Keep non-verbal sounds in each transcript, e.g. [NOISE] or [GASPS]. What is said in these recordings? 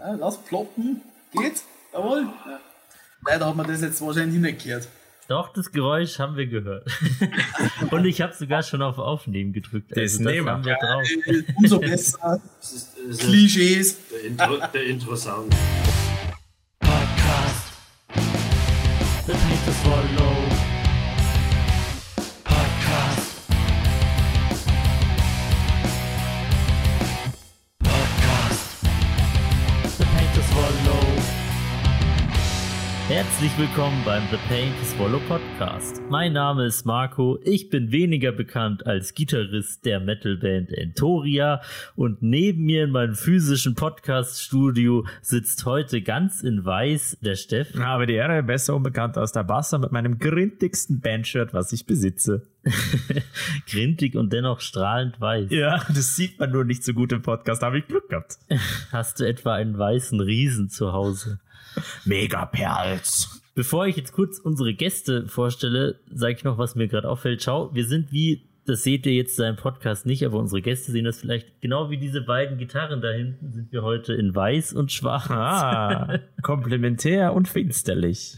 Ja, lass ploppen. Geht's? Jawohl. Ja. Leider hat man das jetzt wahrscheinlich nicht gehört. Doch, das Geräusch haben wir gehört. [LAUGHS] Und ich habe sogar schon auf Aufnehmen gedrückt. Also das, das haben wir drauf. Umso besser. [LAUGHS] Das ist, das ist Klischees. Der Intro, der Intro-Sound. Podcast. The Paint is Follow. Willkommen beim The Paint Swallow Podcast. Mein Name ist Marco, ich bin weniger bekannt als Gitarrist der Metalband Entoria und neben mir in meinem physischen Podcast-Studio sitzt heute ganz in weiß der Steff. Aber die Ehre besser unbekannt aus der Wasser mit meinem grintigsten Bandshirt, was ich besitze. [LAUGHS] Grintig und dennoch strahlend weiß. Ja, das sieht man nur nicht so gut im Podcast, da habe ich Glück gehabt. [LAUGHS] Hast du etwa einen weißen Riesen zu Hause? Megaperls. Bevor ich jetzt kurz unsere Gäste vorstelle, sage ich noch, was mir gerade auffällt. Schau, wir sind wie, das seht ihr jetzt in Podcast nicht, aber unsere Gäste sehen das vielleicht genau wie diese beiden Gitarren da hinten, sind wir heute in weiß und schwarz. Ah, [LAUGHS] komplementär und finsterlich.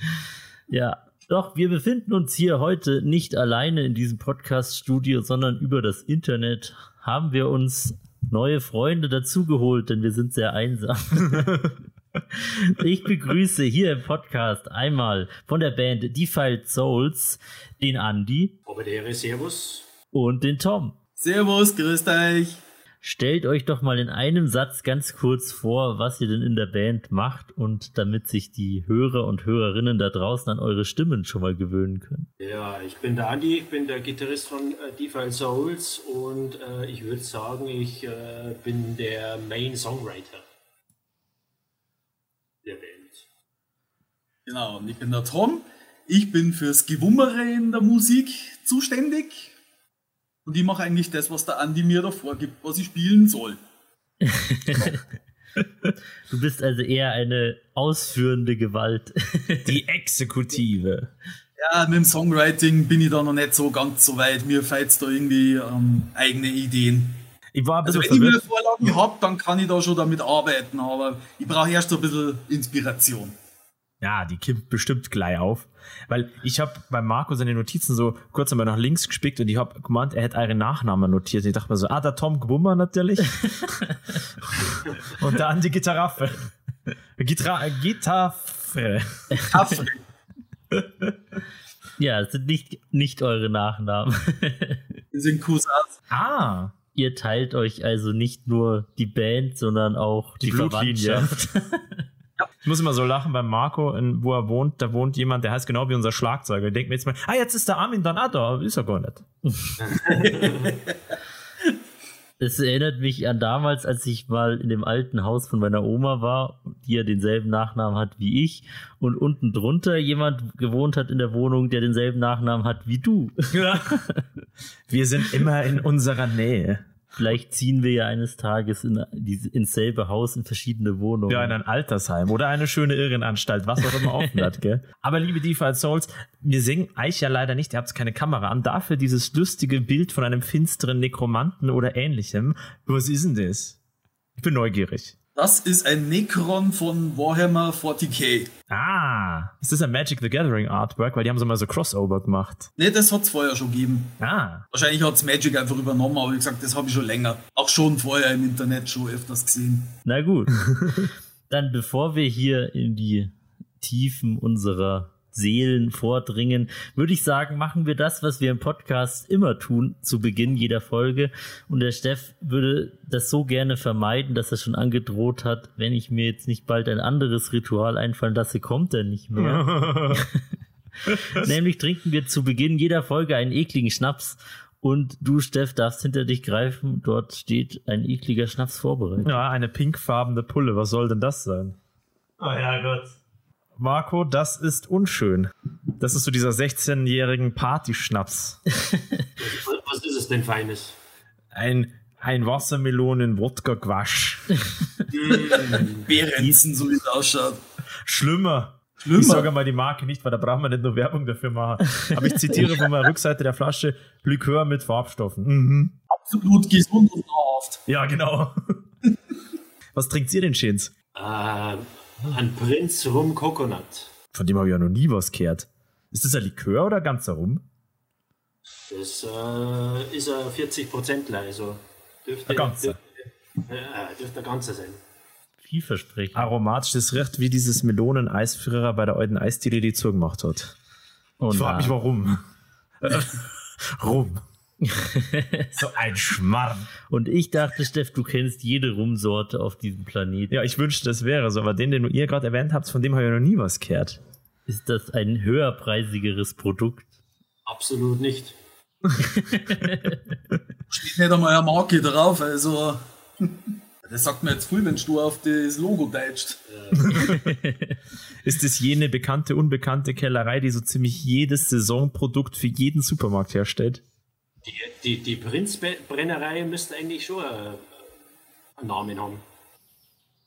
Ja, doch, wir befinden uns hier heute nicht alleine in diesem Podcast-Studio, sondern über das Internet haben wir uns neue Freunde dazugeholt, denn wir sind sehr einsam. [LAUGHS] Ich begrüße hier im Podcast einmal von der Band Defiled Souls den Andy. Obedere, Servus. Und den Tom. Servus, grüßt euch. Stellt euch doch mal in einem Satz ganz kurz vor, was ihr denn in der Band macht und damit sich die Hörer und Hörerinnen da draußen an eure Stimmen schon mal gewöhnen können. Ja, ich bin der Andi, ich bin der Gitarrist von äh, Defiled Souls und äh, ich würde sagen, ich äh, bin der Main Songwriter. Genau, und ich bin der Tom. Ich bin fürs Gewummere in der Musik zuständig. Und ich mache eigentlich das, was der Andi mir da vorgibt, was ich spielen soll. [LAUGHS] du bist also eher eine ausführende Gewalt. [LAUGHS] Die Exekutive. Ja, mit dem Songwriting bin ich da noch nicht so ganz so weit. Mir fällt da irgendwie ähm, eigene Ideen. Ich war ein also wenn verwirrt. ich mir Vorlagen habe, dann kann ich da schon damit arbeiten, aber ich brauche erst so ein bisschen Inspiration. Ja, die kippt bestimmt gleich auf. Weil ich habe bei Marco seine Notizen so kurz einmal nach links gespickt und ich habe gemeint, er hätte eure Nachnamen notiert. Ich dachte mir so, ah, der Tom Gwummer natürlich. [LAUGHS] und dann die Gitarraffe. Gitarre. Gitarre. ja, das sind nicht, nicht eure Nachnamen. Wir sind Cousins. Ah. Ihr teilt euch also nicht nur die Band, sondern auch die, die Verwandtschaft. [LAUGHS] Ich muss immer so lachen beim Marco, in, wo er wohnt, da wohnt jemand, der heißt genau wie unser Schlagzeuger. Ich denke mir jetzt mal, ah, jetzt ist der Armin dann, ah, da ist er gar nicht. [LAUGHS] Es erinnert mich an damals, als ich mal in dem alten Haus von meiner Oma war, die ja denselben Nachnamen hat wie ich, und unten drunter jemand gewohnt hat in der Wohnung, der denselben Nachnamen hat wie du. Ja. [LAUGHS] Wir sind immer in unserer Nähe. Vielleicht ziehen wir ja eines Tages in, ins selbe Haus in verschiedene Wohnungen. Ja, in ein Altersheim oder eine schöne Irrenanstalt, was auch immer offen hat, gell? [LAUGHS] Aber liebe DeFi Souls, wir singen euch ja leider nicht, ihr habt keine Kamera an. Dafür dieses lustige Bild von einem finsteren Nekromanten oder ähnlichem. Was ist denn das? Ich bin neugierig. Das ist ein Necron von Warhammer 40k. Ah, ist das ein Magic the Gathering Artwork? Weil die haben so mal so Crossover gemacht. Ne, das hat es vorher schon gegeben. Ah. Wahrscheinlich hat es Magic einfach übernommen, aber wie gesagt, das habe ich schon länger. Auch schon vorher im Internet schon öfters gesehen. Na gut. [LAUGHS] Dann bevor wir hier in die Tiefen unserer Seelen vordringen, würde ich sagen, machen wir das, was wir im Podcast immer tun, zu Beginn jeder Folge. Und der Steff würde das so gerne vermeiden, dass er schon angedroht hat, wenn ich mir jetzt nicht bald ein anderes Ritual einfallen lasse, kommt er nicht mehr. [LAUGHS] Nämlich trinken wir zu Beginn jeder Folge einen ekligen Schnaps. Und du, Steff, darfst hinter dich greifen. Dort steht ein ekliger Schnaps vorbereitet. Ja, eine pinkfarbene Pulle. Was soll denn das sein? Oh ja, Gott. Marco, das ist unschön. Das ist so dieser 16-jährigen Partyschnaps. [LAUGHS] Was ist es denn Feines? Ein, ein Wassermelonen-Wodka-Quasch. Bärensen, so wie es ausschaut. Schlimmer. Schlimmer. Ich sage mal die Marke nicht, weil da brauchen wir nicht nur Werbung dafür machen. Aber ich zitiere von der Rückseite der Flasche Likör mit Farbstoffen. Mhm. Absolut gesund und dauerhaft. Ja, genau. [LAUGHS] Was trinkt ihr denn, Schins? Äh, ein Prinz Rum Coconut. Von dem habe ich ja noch nie was gehört. Ist das ein Likör oder ganzer Rum? Das äh, ist ein 40% also dürfte, Ein ganzer. Dürfte, äh, dürfte ein ganzer sein. Vielversprechend. Aromatisch, das riecht wie dieses Meloneneis früher bei der alten Eisdiele, die zugemacht hat. Und Ich frage mich, warum. [LAUGHS] Rum. So ein Schmarrn. Und ich dachte, Steff, du kennst jede Rumsorte auf diesem Planeten. Ja, ich wünschte, das wäre so, aber den, den ihr gerade erwähnt habt, von dem habe ich noch nie was gehört. Ist das ein höherpreisigeres Produkt? Absolut nicht. [LAUGHS] Steht nicht einmal eine Marke drauf, also. [LAUGHS] Das sagt mir jetzt viel, wenn du auf das Logo deutschst. [LAUGHS] Ist es jene bekannte, unbekannte Kellerei, die so ziemlich jedes Saisonprodukt für jeden Supermarkt herstellt? Die, die, die Prinzbrennerei müsste eigentlich schon äh, einen Namen haben.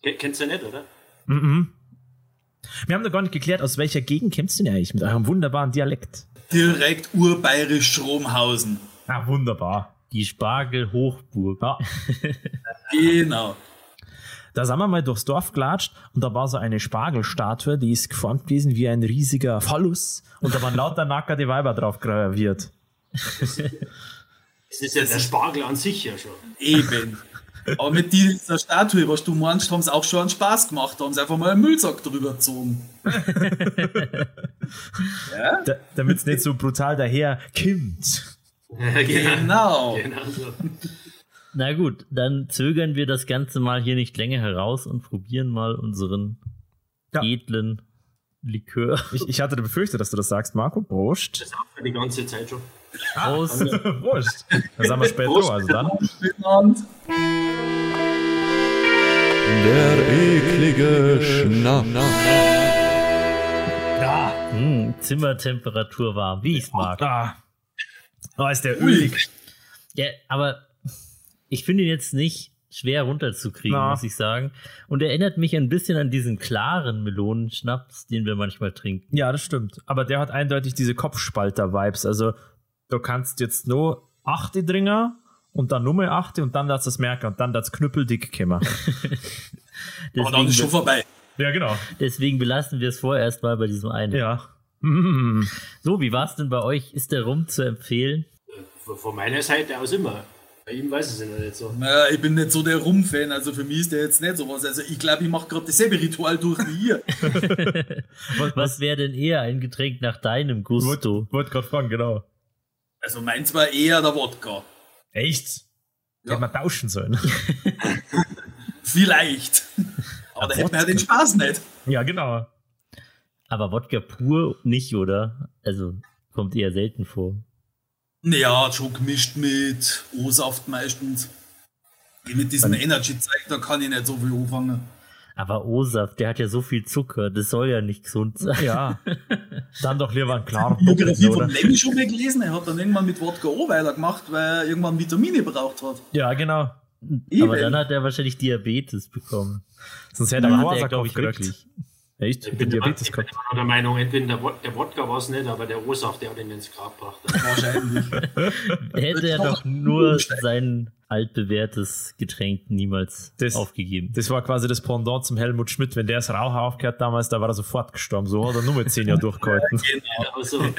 Ke- Kennst du nicht, oder? Wir haben noch gar nicht geklärt, aus welcher Gegend kämpfst du denn eigentlich mit eurem wunderbaren Dialekt? Direkt urbayerisch Stromhausen. Ah, wunderbar. Die Spargel-Hochburg. Ja. [LAUGHS] Genau. Da sind wir mal durchs Dorf gelatscht und da war so eine Spargelstatue, die ist geformt gewesen wie ein riesiger Phallus und da waren lauter nackerte Weiber drauf graviert. [LAUGHS] Das ist ja der Spargel an sich ja schon. Eben. Aber mit dieser Statue, was du meinst, haben sie auch schon einen Spaß gemacht. Da haben sie einfach mal einen Müllsack drüber gezogen. [LAUGHS] Da, Damit es nicht so brutal daher kimmt. [LAUGHS] Genau. Genau so. Na gut, dann zögern wir das Ganze mal hier nicht länger heraus und probieren mal unseren Ja. edlen Likör Ich, ich hatte befürchtet, dass du das sagst, Marco. Prost. Das haben wir die ganze Zeit schon. Aus. Prost. Dann sind wir spät Prost. also dann. Der eklige Schnaps. Hm, Zimmertemperatur warm, wie ich's mag. Ah. Oh, ist der ölig. Ja, aber ich finde ihn jetzt nicht schwer runterzukriegen, Na. muss ich sagen. Und er erinnert mich ein bisschen an diesen klaren Melonenschnaps, den wir manchmal trinken. Ja, das stimmt. Aber der hat eindeutig diese Kopfspalter-Vibes. Also, du kannst jetzt nur 8 Dringer und dann Nummer 8 und dann das merken und dann das Knüppeldick kommen. [LAUGHS] Aber dann ist schon vorbei. ja, genau. deswegen belassen wir es vorerst mal bei diesem einen. Ja. Mm. So, wie war's denn bei euch? Ist der Rum zu empfehlen? Von meiner Seite aus immer. Bei ihm weiß ich es noch nicht so. Naja, ich bin nicht so der Rum-Fan, also für mich ist der jetzt nicht sowas. Also ich glaube, ich mache gerade dasselbe Ritual durch wie ihr. [LAUGHS] Was wäre denn eher ein Getränk nach deinem Gusto? Wollte gerade fragen, genau. Also meins war eher der Wodka. Echt? Ja. Hätte man tauschen sollen. [LAUGHS] Vielleicht. Aber da hätten wir ja den Spaß nicht. ja, genau. Aber Wodka pur nicht, oder? Also kommt eher selten vor. Naja, schon gemischt mit O-Saft meistens. Mit diesem Energy-Zeug, da kann ich nicht so viel anfangen. Aber O-Saft, der hat ja so viel Zucker, das soll ja nicht gesund sein. Ja. Dann doch lieber ein klarer Biografie von Lemmy schon mal gelesen, er hat dann irgendwann mit Wodka O weitergemacht, weil er irgendwann Vitamine braucht hat. Ja, genau. Aber dann hat er wahrscheinlich Diabetes bekommen. Sonst hätte er Ja, hat er, Horsack glaub ich, wirklich. Echt? Ich Ich bin bin, Diabetes ich bin gehabt. immer noch der Meinung, entweder der, Wod- der Wodka war es nicht, aber der O-Saft, der hat ihn ins Grab gebracht. Wahrscheinlich. [LAUGHS] Hätte er doch nur sein altbewährtes Getränk niemals Das- aufgegeben. Das war quasi das Pendant zum Helmut Schmidt. Wenn der das Raucher aufgehört damals, da war er sofort gestorben. So hat er nur mit 10 Jahren durchgehalten. Genau so. [LAUGHS]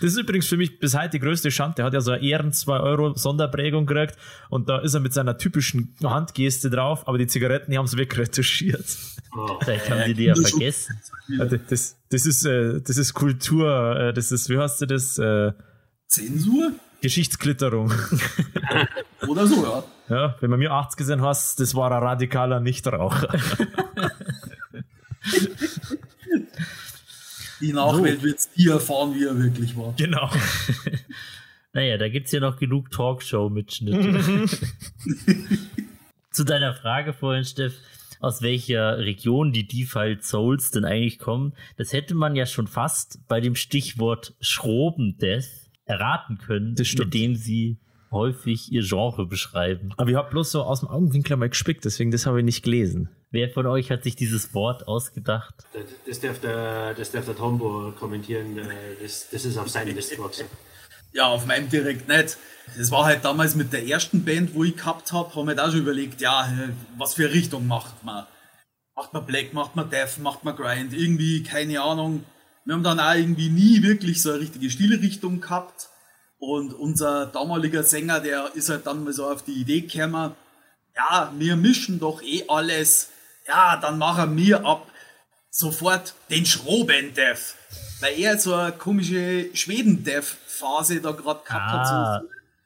Das ist übrigens für mich bis heute die größte Schande. Der hat ja so eine Ehren 2 Euro Sonderprägung gekriegt und da ist er mit seiner typischen Handgeste drauf, aber die Zigaretten, die haben es wegretuschiert. Oh. Vielleicht haben sie die ja vergessen. Das, das, ist, äh, das ist Kultur, äh, das ist, wie heißt du das? Äh, Zensur? Geschichtsklitterung. [LAUGHS] Oder so, ja. Ja, wenn man mir 80 gesehen hast, das war ein radikaler Nichtraucher. [LAUGHS] Die Nachwelt wird es nie erfahren, wie er wirklich war. genau. [LAUGHS] Naja, da gibt's ja noch genug Talkshow-Mitschnitte. Zu deiner Frage vorhin, Steff, aus welcher Region die Default Souls denn eigentlich kommen, das hätte man ja schon fast bei dem Stichwort Schrobendeath erraten können, Das stimmt. mit dem sie häufig ihr Genre beschreiben. Aber ich habe bloß so aus dem Augenwinkel mal gespickt, deswegen das habe ich nicht gelesen. Wer von euch hat sich dieses Wort ausgedacht? Das, das, darf der, das darf der Tombo kommentieren. Das, das ist auf seine Liste gewachsen. Ja, auf meinem direkt nicht. Das war halt damals mit der ersten Band, wo ich gehabt habe, haben wir da schon überlegt, ja, was für Richtung macht man. macht man Black, macht man Death, macht man Grind, irgendwie, keine Ahnung. Wir haben dann auch irgendwie nie wirklich so eine richtige Stilrichtung gehabt. Und unser damaliger Sänger, der ist halt dann mal so auf die Idee gekommen, ja, wir mischen doch eh alles. Ja, dann machen wir ab sofort den Schroben-Death. Weil er so eine komische Schweden-Death-Phase da gerade gehabt Ah. hat.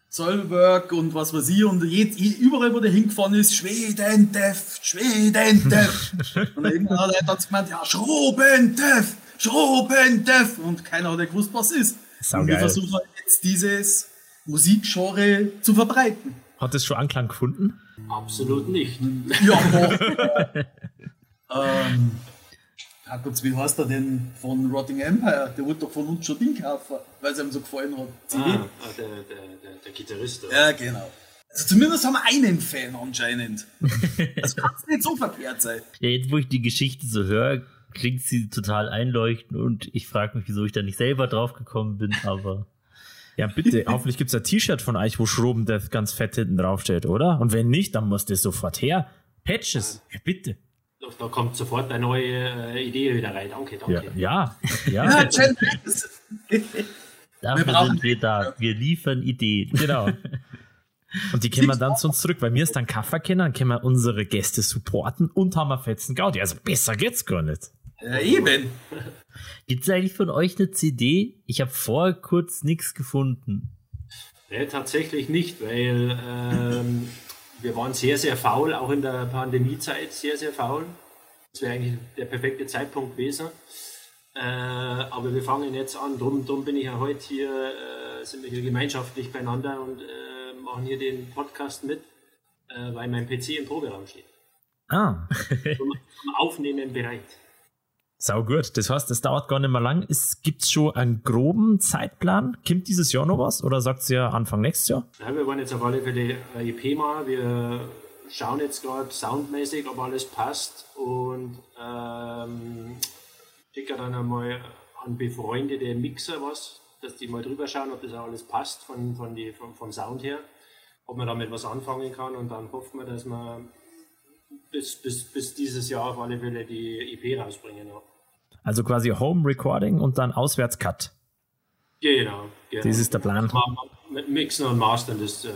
So Soilwork und was weiß ich. Und überall, wo der hingefahren ist, Schweden-Death, Schweden-Death. [LAUGHS] und irgendwann hat er dann gemeint, ja, Schroben-Death, Schroben-Death. Und keiner hat ja gewusst, was ist. und wir versuchen halt jetzt dieses Musikgenre zu verbreiten. Hat das schon Anklang gefunden? Absolut nicht. [LAUGHS] Ja, doch. [LAUGHS] ähm, Herrgott, wie heißt der denn von Rotting Empire? Der wollte doch von uns schon Ding kaufen, weil es ihm so gefallen hat. Ah, ah, der, der, der, der Gitarrist. da. Ja, genau. Also zumindest haben wir einen Fan anscheinend. [LAUGHS] Das kann nicht so verkehrt sein. Ja, jetzt wo ich die Geschichte so höre, klingt sie total einleuchtend und ich frage mich, wieso ich da nicht selber drauf gekommen bin, aber [LAUGHS] Ja, bitte. Hoffentlich gibt's ein T-Shirt von euch, wo Schrobendeath ganz fett hinten draufsteht, oder? Und wenn nicht, dann muss das sofort her. Patches. Ja, bitte. Doch, da kommt sofort eine neue äh, Idee wieder rein. Danke, Ja, danke. ja. ja. [LAUGHS] Ja, dafür brauchen- sind wir da. Wir liefern Ideen. Genau. [LAUGHS] Und die können wir dann zu uns zurück, weil wir es dann Kaffee kennen, dann können wir unsere Gäste supporten und haben wir fetzen Gaudi. Also besser geht's gar nicht. Ja, eben. Gibt es eigentlich von euch eine CD? Ich habe vorher kurz nichts gefunden. Nee, tatsächlich nicht, weil ähm, wir waren sehr, sehr faul, auch in der Pandemiezeit sehr, sehr faul. Das wäre eigentlich der perfekte Zeitpunkt gewesen. Äh, aber wir fangen jetzt an, drum, drum bin ich ja heute hier, äh, sind wir hier gemeinschaftlich beieinander und äh, machen hier den Podcast mit, äh, weil mein PC im Proberaum steht. Ah, Zum, zum Aufnehmen bereit. Sau gut. Das heißt, es dauert gar nicht mehr lang. Es gibt's schon einen groben Zeitplan? Kommt dieses Jahr noch was? Oder sagt ihr Anfang nächstes Jahr? Ja, wir wollen jetzt auf alle Fälle EP machen. Wir schauen jetzt gerade soundmäßig, ob alles passt und ähm, schicken dann einmal an befreundete Mixer was, dass die mal drüber schauen, ob das auch alles passt von, von die, vom, vom Sound her, ob man damit was anfangen kann und dann hoffen wir, dass wir bis, bis, bis dieses Jahr auf alle Fälle die EP rausbringen. Ja. Also quasi Home Recording und dann Auswärts-Cut. Genau, genau. Das ist der Plan. Mit Mixen und Mastern, das, äh,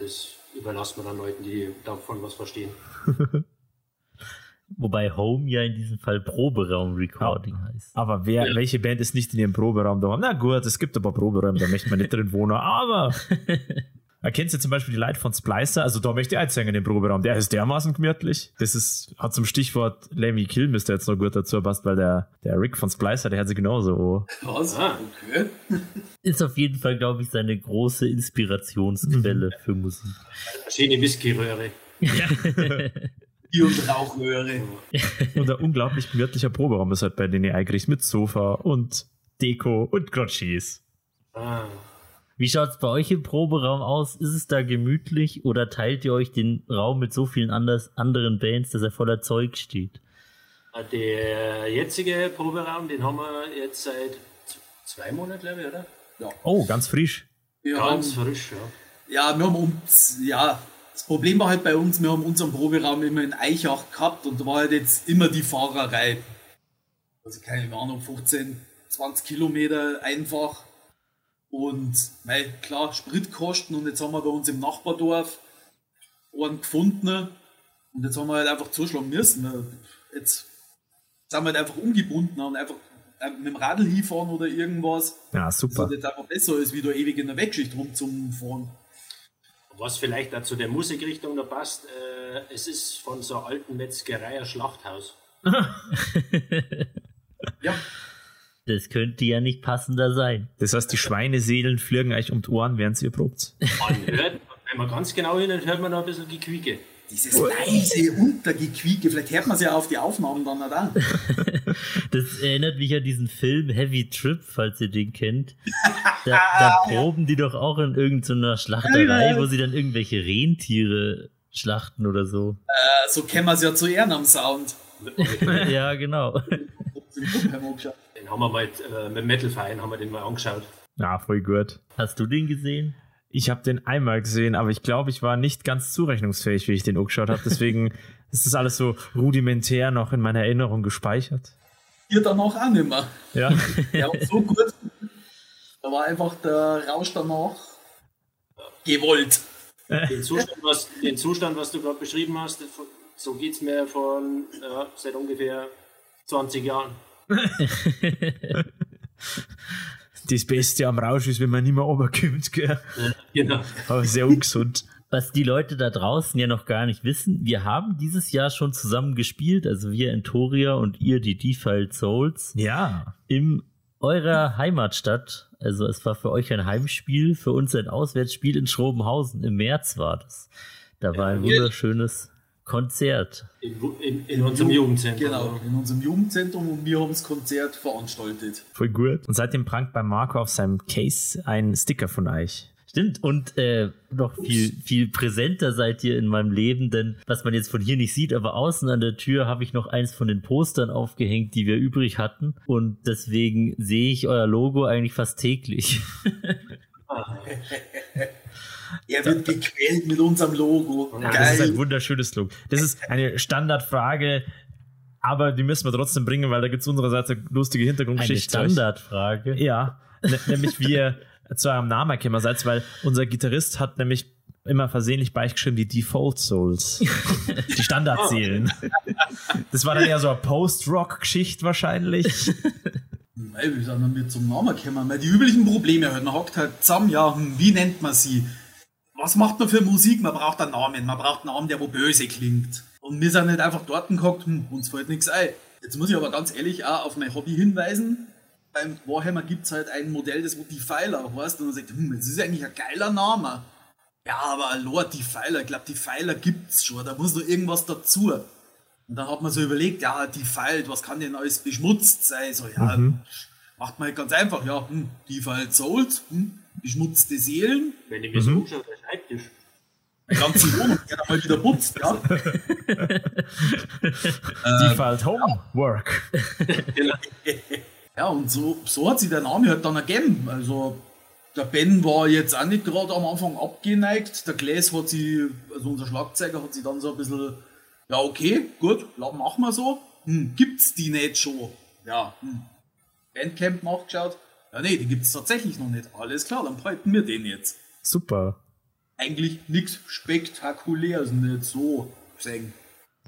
das überlassen wir dann Leuten, die davon was verstehen. [LAUGHS] Wobei Home ja in diesem Fall Proberaum-Recording heißt. Aber wer, Ja. welche Band ist nicht in ihrem Proberaum da? Na gut, es gibt aber Proberäume, da möchte man nicht drin wohnen, aber. [LAUGHS] Erkennst du zum Beispiel die Leute von Splicer? Also da möchte ich auch sagen in dem Proberaum. Der ist dermaßen gemütlich. Das ist, hat zum Stichwort Lemmy Kill müsste jetzt noch gut dazu passt, weil der, der Rick von Splicer, der hat sich genauso. Was? Ah. Okay. [LAUGHS] Ist auf jeden Fall, glaube ich, seine große Inspirationsquelle für Musik. Schöne Whiskyröhre. [LAUGHS] Bier- und Rauchröhre. [LAUGHS] Und ein unglaublich gemütlicher Proberaum ist halt bei denen eingerichtet mit Sofa und Deko und Grotschis. Ah. Wie schaut's bei euch im Proberaum aus? Ist es da gemütlich oder teilt ihr euch den Raum mit so vielen anders, anderen Bands, dass er voller Zeug steht? Der jetzige Proberaum, den haben wir jetzt seit zwei Monaten, glaube ich, oder? Oh, ganz frisch. Wir Ganz haben, frisch, ja. ja, wir haben uns, ja, das Problem war halt bei uns, wir haben unseren Proberaum immer in Eichach gehabt und da war halt jetzt immer die Fahrerei. Also keine Ahnung, 15, 20 Kilometer einfach. Und, weil klar, Spritkosten und jetzt haben wir bei uns im Nachbardorf einen gefunden und jetzt haben wir halt einfach zuschlagen müssen. Jetzt sind wir halt einfach umgebunden und einfach äh, mit dem Radl hinfahren oder irgendwas. Ja, Das super. ist jetzt einfach besser, als wieder ewig in der Wegschicht rumzufahren. Was vielleicht auch zu der Musikrichtung da passt, äh, es ist von so einer alten Metzgerei ein Schlachthaus. [LAUGHS] [LAUGHS] Ja, Das könnte ja nicht passender sein. Das heißt, die Schweineseelen fliegen euch um die Ohren, während ihr probt. Man hört, wenn man ganz genau hinhört, hört man noch ein bisschen Gequieke. dieses leise Untergequieke, vielleicht hört man es ja auf die Aufnahmen dann auch. [LAUGHS] Das erinnert mich an diesen Film Heavy Trip, falls ihr den kennt. Da, da [LAUGHS] proben die doch auch in irgendeiner Schlachterei, wo sie dann irgendwelche Rentiere schlachten oder so. Äh, so kennen wir es ja zu Ehren am Sound. [LAUGHS] ja, genau. Den haben wir mal äh, mit Metal Verein haben wir den mal angeschaut. Ja, voll gut. Hast du den gesehen? Ich habe den einmal gesehen, aber ich glaube, ich war nicht ganz zurechnungsfähig, wie ich den angeschaut habe. Deswegen [LAUGHS] ist das alles so rudimentär noch in meiner Erinnerung gespeichert. Hier danach auch nicht mehr. Ja. [LAUGHS] Ja, so gut. Da war einfach der Rausch danach gewollt. [LAUGHS] Den Zustand, was, den Zustand, was du gerade beschrieben hast, so geht es mir von ja, seit ungefähr 20 Jahren. Das Beste am Rausch ist, wenn man nicht mehr runterkommt, gell? Genau. Aber sehr ungesund. Was die Leute da draußen ja noch gar nicht wissen, wir haben dieses Jahr schon zusammen gespielt, also wir Entoria und ihr, die Defiled Souls, Ja. in eurer Heimatstadt. Also es war für euch ein Heimspiel, für uns ein Auswärtsspiel in Schrobenhausen. Im März war das. Da war ein wunderschönes Konzert. In, in, in unserem Jugendzentrum. Genau, in unserem Jugendzentrum und wir haben das Konzert veranstaltet. Voll gut. Und seitdem prangt bei Marco auf seinem Case ein Sticker von euch. Stimmt, und äh, noch viel, viel präsenter seid ihr in meinem Leben, denn was man jetzt von hier nicht sieht, aber außen an der Tür habe ich noch eins von den Postern aufgehängt, die wir übrig hatten. Und deswegen sehe ich euer Logo eigentlich fast täglich. [LAUGHS] [LAUGHS] Er wird gequält mit unserem Logo. Ja, das ist ein Geil. wunderschönes Logo. Das ist eine Standardfrage, aber die müssen wir trotzdem bringen, weil da gibt es unsererseits eine lustige Eine Hintergrundgeschichte. Standardfrage. Ja, nämlich wie ihr [LAUGHS] zu eurem Namen seid, weil unser Gitarrist hat nämlich immer versehentlich beigeschrieben die Default Souls. die Standardseelen. Das war dann eher so eine Post-Rock-Geschichte wahrscheinlich. Nein, wie sind wir zum Namen gekommen? Die üblichen Probleme halt. Man hockt halt zusammen, ja, hm, wie nennt man sie? Was macht man für Musik? Man braucht einen Namen. Man braucht einen Namen, der wo böse klingt. Und wir sind nicht einfach dort gehockt, hm, uns fällt nichts ein. Jetzt muss ich aber ganz ehrlich auch auf mein Hobby hinweisen. Beim Warhammer gibt es halt ein Modell, das wo Defiler heißt. Und man sagt, hm, das ist eigentlich ein geiler Name. Ja, aber Lord Defiler, ich glaube, Defiler gibt's schon. Da muss noch irgendwas dazu. Und dann hat man so überlegt, ja, Defiled, was kann denn alles beschmutzt sein? So, ja, macht man halt ganz einfach, ja, hm, Defiled Souls, hm, beschmutzte Seelen, Wenn ich mir so Schreibtisch. die ganze Wohnung wird einmal wieder putzt, ja. Default Homework. Genau. Ja, und so, so hat sich der Name halt dann ergeben. Also, der Ben war jetzt auch nicht gerade am Anfang abgeneigt. Der Gläs hat sie, also unser Schlagzeuger hat sich dann so ein bisschen, ja, okay, gut, machen wir so. Hm, gibt's die nicht schon? Ja, hm. Bandcamp nachgeschaut. Ja, nee, die gibt's tatsächlich noch nicht. Alles klar, dann behalten wir den jetzt. Super. Eigentlich nichts Spektakuläres, nicht so sagen.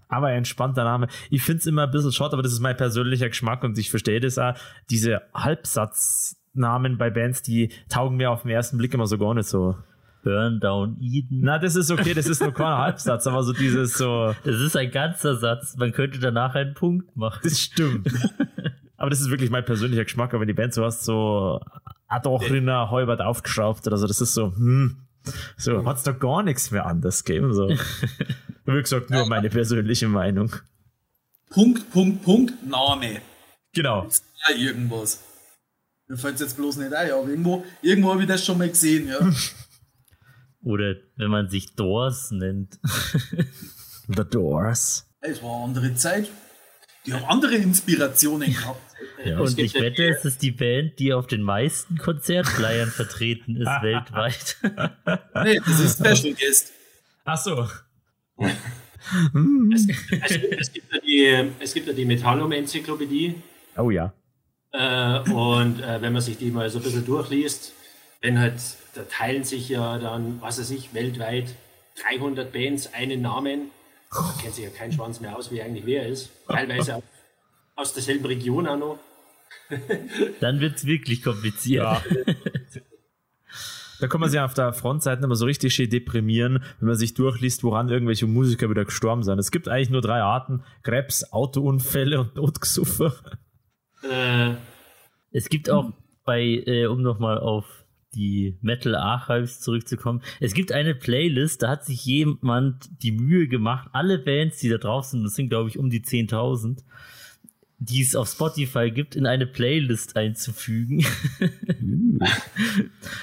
Aber ein entspannter Name. Ich finde es immer ein bisschen schade, aber das ist mein persönlicher Geschmack und ich verstehe das auch. Diese Halbsatznamen bei Bands, die taugen mir auf den ersten Blick immer so gar nicht so. Burn Down Eden. Na, das ist okay, das ist nur kein [LAUGHS] Halbsatz, aber so dieses so, Das ist ein ganzer Satz. Man könnte danach einen Punkt machen. das stimmt. [LAUGHS] aber das ist wirklich mein persönlicher Geschmack, aber wenn die Band so hast, so Adochriner Heubert aufgeschraubt oder so, das ist so, hm, so, hat's da gar nichts mehr anders gegeben, so. [LAUGHS] Wie gesagt, nur meine persönliche Meinung. Punkt, Punkt, Punkt, Name. Genau. Ja, irgendwas. Mir fällt jetzt bloß nicht ein, aber irgendwo, irgendwo habe ich das schon mal gesehen, ja. [LAUGHS] Oder wenn man sich Doors nennt. The Doors. Es war eine andere Zeit. Die haben andere Inspirationen [LAUGHS] gehabt. Es Und ich ja wette, es ist die Band, die auf den meisten Konzertflyern vertreten ist [LAUGHS] weltweit. Nee, das ist [LAUGHS] Special Guest. Ach so. Es, [LAUGHS] es, gibt ja die, es gibt ja die Metallum-Enzyklopädie. Oh ja. Äh, und äh, wenn man sich die mal so ein bisschen durchliest, wenn halt, da teilen sich ja dann, was weiß ich, weltweit 300 Bands einen Namen. Da kennt sich ja kein Schwanz mehr aus, wie eigentlich wer ist. Teilweise auch aus derselben Region auch noch. Dann wird es wirklich kompliziert. Da kann man sich auf der Frontseite immer so richtig schön deprimieren, wenn man sich durchliest, woran irgendwelche Musiker wieder gestorben sind. Es gibt eigentlich nur drei Arten: Krebs, Autounfälle und Notgesuffer. Äh, Es gibt auch bei, äh, um nochmal auf die Metal Archives zurückzukommen, es gibt eine Playlist, da hat sich jemand die Mühe gemacht, alle Bands, die da drauf sind, das sind glaube ich um die 10.000, die es auf Spotify gibt, in eine Playlist einzufügen. [LAUGHS]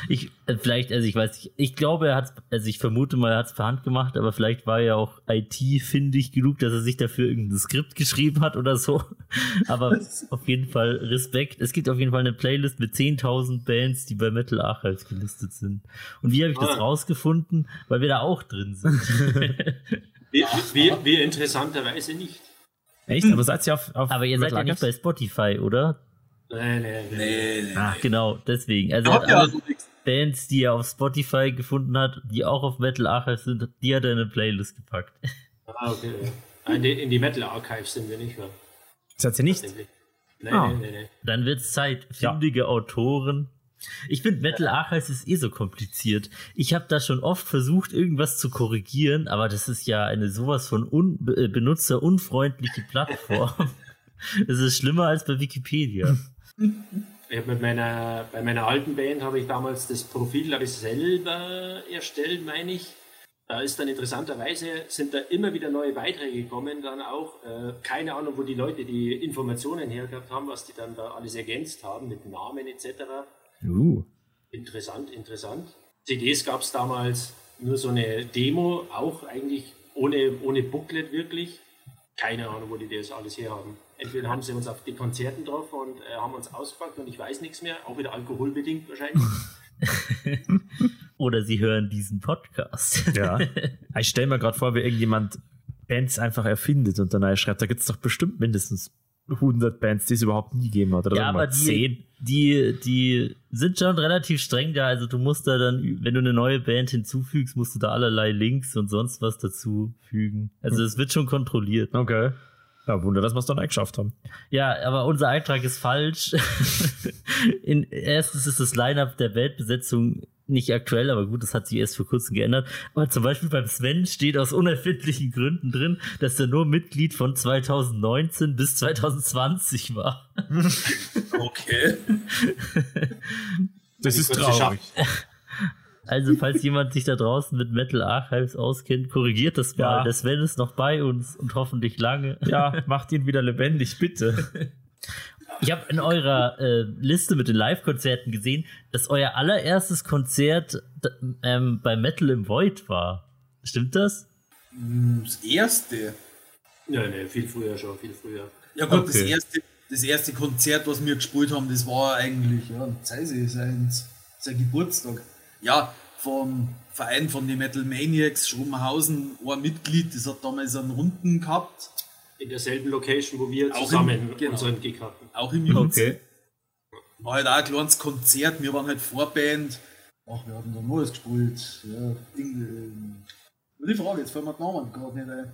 ich, äh, vielleicht, also ich weiß nicht, ich glaube, er hat, also ich vermute mal, er hat es per Hand gemacht, aber vielleicht war er auch IT-findig genug, dass er sich dafür irgendein Skript geschrieben hat oder so. [LAUGHS] Aber auf jeden Fall Respekt. Es gibt auf jeden Fall eine Playlist mit 10.000 Bands, die bei Metal Archives gelistet sind. Und wie habe ich das Ah. rausgefunden? Weil wir da auch drin sind. [LAUGHS] Wie, wie, wie interessanterweise nicht. Echt? Aber seid ihr auf, auf aber ihr seid Metal ja nicht bei? Spotify, oder? Nein, nein, nein. Nee, nee. Ach, genau, deswegen. Also er Hat hat ja alle also. Bands, die er auf Spotify gefunden hat, die auch auf Metal Archives sind, die hat er in eine Playlist gepackt. Ah, okay. Ah, In die, in die Metal Archives sind wir nicht mehr. Seid ihr nicht? Tatsächlich. Nein, Ah. nein, nein, nein. Dann wird's Zeit. Ja. Findige Autoren. Ich finde, Metal Archives ist eh so kompliziert. Ich habe da schon oft versucht, irgendwas zu korrigieren, aber das ist ja eine sowas von äh, benutzerunfreundliche Plattform. [LAUGHS] Das ist schlimmer als bei Wikipedia. Ich hab mit meiner, bei meiner alten Band habe ich damals das Profil, ich, selber erstellt, meine ich. Da ist dann interessanterweise, sind da immer wieder neue Beiträge gekommen, dann auch, äh, keine Ahnung, wo die Leute die Informationen hergehabt haben, was die dann da alles ergänzt haben mit Namen etc. Uh. Interessant, interessant. CDs gab es damals nur so eine Demo, auch eigentlich ohne, ohne Booklet wirklich. Keine Ahnung, wo die das alles herhaben. Entweder haben sie uns auf die Konzerten drauf und äh, haben uns ausgepackt und ich weiß nichts mehr, auch wieder alkoholbedingt wahrscheinlich. [LAUGHS] Oder sie hören diesen Podcast. [LAUGHS] Ja. Ich stelle mir gerade vor, wie irgendjemand Bands einfach erfindet und dann schreibt, da gibt es doch bestimmt mindestens 100 Bands, die es überhaupt nie gegeben hat. Oder Ja, aber mal 10. die, die, die sind schon relativ streng da. Also du musst da dann, wenn du eine neue Band hinzufügst, musst du da allerlei Links und sonst was dazu fügen. Also es wird schon kontrolliert. Okay. Ja, Wunder, dass wir es dann geschafft haben. Ja, aber unser Eintrag ist falsch. [LAUGHS] In, erstens ist das Line-Up der Bandbesetzung nicht aktuell, aber gut, das hat sich erst vor kurzem geändert. Aber zum Beispiel beim Sven steht aus unerfindlichen Gründen drin, dass er nur Mitglied von 2019 bis 2020 war. [LAUGHS] Okay. Das ist traurig. [LAUGHS] Also, falls jemand sich da draußen mit Metal Archives auskennt, korrigiert das mal. Ja. Der Sven ist noch bei uns und hoffentlich lange. Ja, [LAUGHS] macht ihn wieder lebendig, bitte. Ich habe in eurer äh, Liste mit den Live-Konzerten gesehen, dass euer allererstes Konzert ähm, bei Metal im Void war. Stimmt das? Das erste. Nein, nein, viel früher schon, viel früher. Ja gut, das, Okay. erste, das erste Konzert, was wir gespielt haben, das war eigentlich, ja, Zeise, sein, sein Geburtstag. Ja, vom Verein von den Metal Maniacs, Schrobenhausen, war Mitglied, das hat damals einen Runden gehabt, In derselben Location, wo wir Auch zusammen im- genau. unseren Gig hatten. auch im Juni. War halt auch ein kleines Konzert, wir waren halt Vorband. Ach, wir hatten da Neues gespielt. Ja, Ding, ähm, die Frage, jetzt fällt mir der Name gerade nicht ein.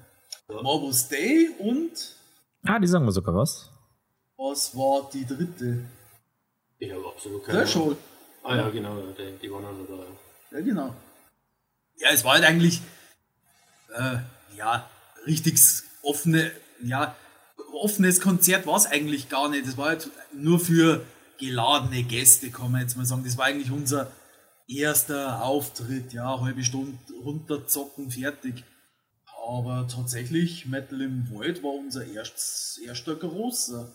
Morbus Day und Ah, die sagen mir sogar was. was war die dritte? Ich habe absolut keine Hole. Ah ja, genau, ja, die, die waren noch da. Ja, genau. Ja, es war halt eigentlich, äh, ja, richtig offene, ja, offenes Konzert war es eigentlich gar nicht. Es war halt nur für geladene Gäste, kann man jetzt mal sagen. Das war eigentlich unser erster Auftritt, ja, halbe Stunde runterzocken, fertig. Aber tatsächlich, Metal im Void war unser erst, erster großer.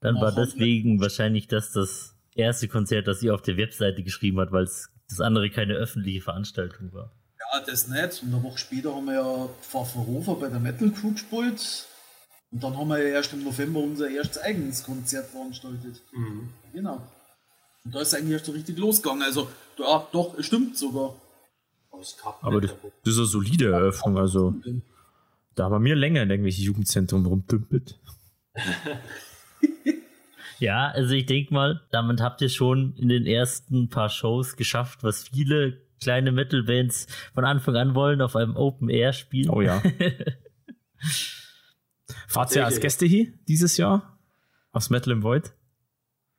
Dann war deswegen wahrscheinlich das das erste Konzert, das ihr auf der Webseite geschrieben hat, weil es das andere keine öffentliche Veranstaltung war. Ja, das nicht. Und eine Woche später haben wir ja Pfafferhofer bei der Metal Crew gespielt. Und dann haben wir ja erst im November unser erstes eigenes Konzert veranstaltet. Mhm. Genau. Und da ist eigentlich erst so richtig losgegangen. Also, ja, doch, es stimmt sogar. Aber das, das ist eine solide Eröffnung. Also, da haben wir länger in irgendwelche Jugendzentren rumdümpelt. [LAUGHS] Ja, also ich denke mal, damit habt ihr schon in den ersten paar Shows geschafft, was viele kleine Metal-Bands von Anfang an wollen, auf einem Open-Air-Spiel. Oh ja. [LAUGHS] Fahrt ihr als Gäste hier dieses Jahr? Aufs Metal im Void?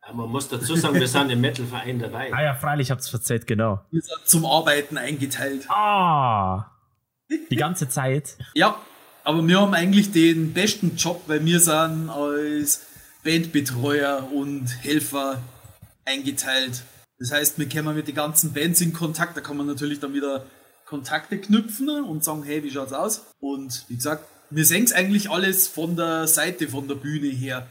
Ja, man muss dazu sagen, wir sind im Metal-Verein dabei. Ah ja, freilich, hab's verzeiht, genau. Wir sind zum Arbeiten eingeteilt. Ah! Die ganze Zeit. Ja, aber wir haben eigentlich den besten Job, weil wir sind als Bandbetreuer und Helfer eingeteilt. Das heißt, wir kommen mit den ganzen Bands in Kontakt, da kann man natürlich dann wieder Kontakte knüpfen und sagen, hey, wie schaut's aus? Und wie gesagt, wir sehen es eigentlich alles von der Seite, von der Bühne her.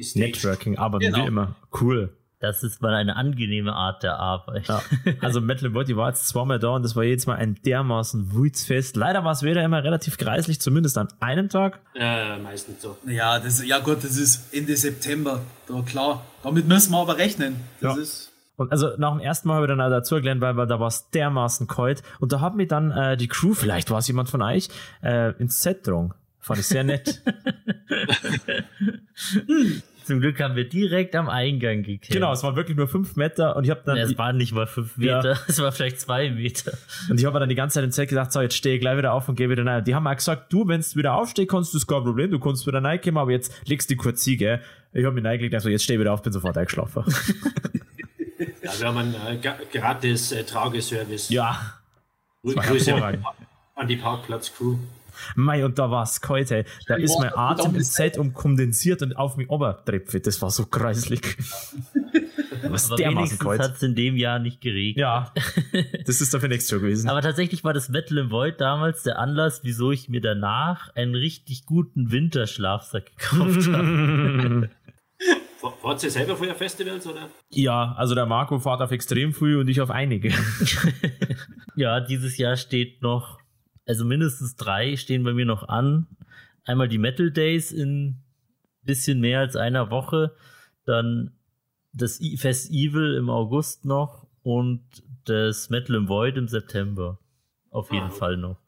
Stage. Networking, aber Genau. wie immer. Cool. Das ist mal eine angenehme Art der Arbeit. Ja. Also Metal Body war jetzt zweimal da und das war jedes Mal ein dermaßen Wuitsfest. Leider war es wieder immer relativ kreislich, zumindest an einem Tag. Äh, meistens so. Ja, das, ja gut, das ist Ende September. Da klar. Damit müssen wir aber rechnen. Das Ja. ist. Und also nach dem ersten Mal habe ich dann auch dazu gelernt, weil, weil da war es dermaßen kalt. Und da hat mich dann äh, die Crew, vielleicht war es jemand von euch, äh, ins Set drang. Fand ich sehr nett. [LAUGHS] Zum Glück haben wir direkt am Eingang gekillt. genau, es waren wirklich nur fünf Meter und ich habe dann Ja, es waren nicht mal fünf Ja. Meter, [LAUGHS] es war vielleicht zwei Meter. und ich habe dann die ganze Zeit im Set gedacht, so jetzt stehe ich gleich wieder auf und gehe wieder rein. Die haben auch gesagt, du, wenn du wieder aufstehst, kannst du es kein Problem, du kannst wieder reinkommen, aber jetzt legst du die kurz sie, gell? Ich habe mich reingelegt, also jetzt stehe ich wieder auf, bin sofort eingeschlafen. [LAUGHS] Ja, wir haben einen äh, gratis äh, Trageservice. ja. Grüße an die Parkplatz-Crew. Mei, und da war es kalt, ey. Da ist mein Atem im Set um kondensiert und auf mich obertrepft. Das war so kreislich. [LAUGHS] Was Aber dermaßen kalt. hat es in dem Jahr nicht geregnet. Ja, [LAUGHS] das ist dafür nichts schon gewesen. Aber tatsächlich war das Metal in Void damals der Anlass, wieso ich mir danach einen richtig guten Winterschlafsack gekauft [LAUGHS] habe. Wart ihr selber vorher Festivals oder? ja, also der Marco fährt auf extrem früh und ich auf einige. [LAUGHS] ja, dieses Jahr steht noch, also mindestens drei stehen bei mir noch an. Einmal die Metal Days in bisschen mehr als einer Woche, dann das I- Fest Evil im August noch und das Metal in Void im September. Auf jeden Ah. Fall noch.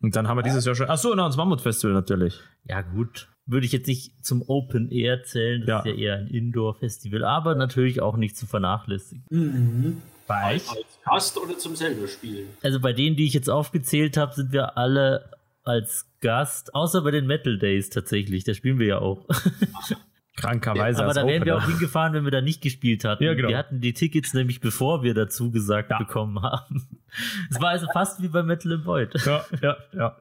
Und dann haben wir dieses Jahr schon. Achso, na, das Mammut-Festival natürlich. Ja, gut. Würde ich jetzt nicht zum Open Air zählen, das Ja. ist ja eher ein Indoor-Festival, aber natürlich auch nicht zu vernachlässigen. Mhm. Bei euch? Als Gast oder zum selber spielen? Also bei denen, die ich jetzt aufgezählt habe, sind wir alle als Gast, außer bei den Metal Days tatsächlich, da spielen wir ja auch. [LAUGHS] Krankerweise aber als da wären wir auch hingefahren, wenn wir da nicht gespielt hatten. Ja, genau. Wir hatten die Tickets nämlich bevor wir dazu gesagt Ja. bekommen haben. Es war also fast wie bei Metal in Void. Ja, ja, ja.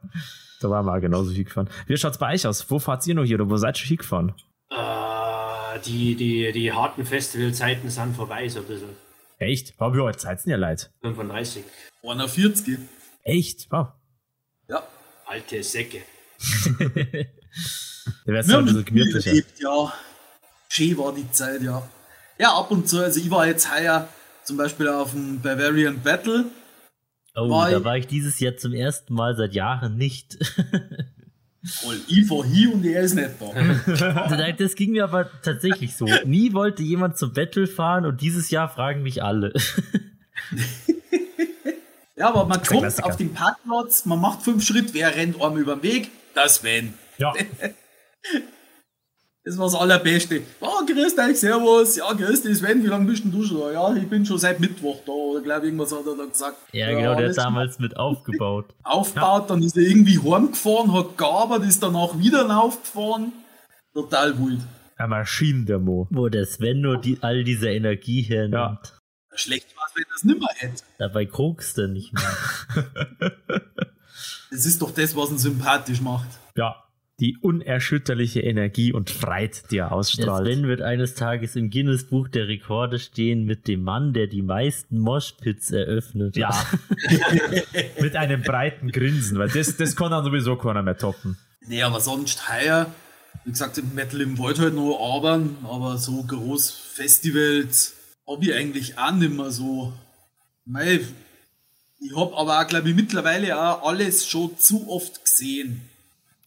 Da waren wir auch genauso hingefahren. Wie schaut's bei euch aus? Wo fahrt ihr noch hier oder wo seid ihr schon hingefahren? Äh, die, die, die harten Festivalzeiten sind vorbei, so ein bisschen. Echt? Hab ich heute Zeit ja leid. 35. 41. Echt? Wow. Ja. Alte Säcke. [LAUGHS] Der wäre Wir ein bisschen viel gemütlicher. erlebt, ja. Schön war die Zeit, ja. Ja, ab und zu. Also ich war jetzt heuer zum Beispiel auf dem Bavarian Battle. Oh, War da war ich dieses Jahr zum ersten Mal seit Jahren nicht. Voll. Ich fahr hier und er ist nicht da. [LAUGHS] Das ging mir aber tatsächlich so. Nie wollte jemand zum Battle fahren und dieses Jahr fragen mich alle. Ja, aber man kommt Klassiker. auf den Parkplatz, man macht fünf Schritt, wer rennt einem über den Weg? Das Sven. Ja. [LAUGHS] Das war das Allerbeste. Ja, grüß dich, servus. Ja, grüß dich, Sven, wie lange bist denn du schon da? Ja, ich bin schon seit Mittwoch da. Oder glaube ich, irgendwas hat er dann gesagt. Ja, genau, der hat damals mit aufgebaut. [LAUGHS] aufgebaut, dann ist er irgendwie heimgefahren, hat gearbeitet, ist danach wieder aufgefahren. Total wild. Eine Maschine, der Mo. Wo der Sven nur die, all diese Energie hernimmt. Ja. Schlecht war es, wenn er es nimmer hätte. Dabei kokst er nicht mehr. [LAUGHS] Das ist doch das, was ihn sympathisch macht. Ja. Die unerschütterliche Energie und Freiheit, die er Der ausstrahlt. Sven wird eines Tages im Guinness-Buch der Rekorde stehen mit dem Mann, der die meisten Moshpits eröffnet. Ja. [LAUGHS] Mit einem breiten Grinsen, weil das, das kann dann sowieso keiner mehr toppen. Nee, aber sonst heuer, wie gesagt, im Metal im Wald halt noch arbeiten, aber so groß Festivals hab ich eigentlich auch nicht mehr so. Mei, ich hab aber auch, glaube ich, mittlerweile auch alles schon zu oft gesehen.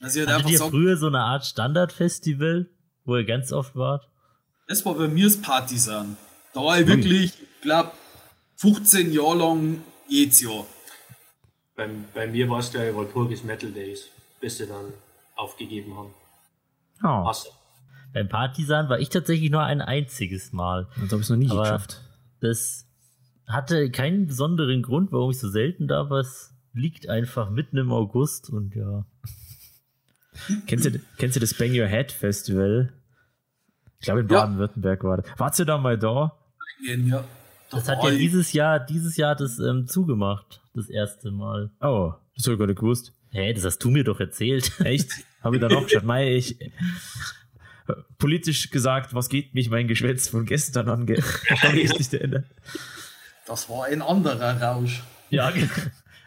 Also halt Hattet ihr sagen, früher so eine Art Standardfestival, wo ihr ganz oft wart? das war bei mir das Partisan. Da war ich wirklich, ich glaube, 15 Jahre lang jedes Jahr. Bei, bei mir war es der Walpurgis Metal Days, bis sie dann aufgegeben haben. Oh, Hasse. Beim Partisan war ich tatsächlich nur ein einziges Mal. das habe ich noch nie Aber- geschafft. Das hatte keinen besonderen Grund, warum ich so selten da war. Es liegt einfach mitten im August und ja. Kennst du, kennst du das Bang Your Head Festival? Ich glaube, in Ja. Baden-Württemberg war das. Wart ihr da mal da? Ja. Das Da hat ja dieses Jahr, dieses Jahr das ähm, zugemacht. Das erste Mal. Oh, das habe ich gar nicht gewusst. Hä, das hast du mir doch erzählt. [LAUGHS] Echt? Habe ich da noch geschaut? Mei, ich. Politisch gesagt, was geht mich mein Geschwätz von gestern angeht? [LAUGHS] Kann ich nicht erinnern. Das war ein anderer Rausch. Ja,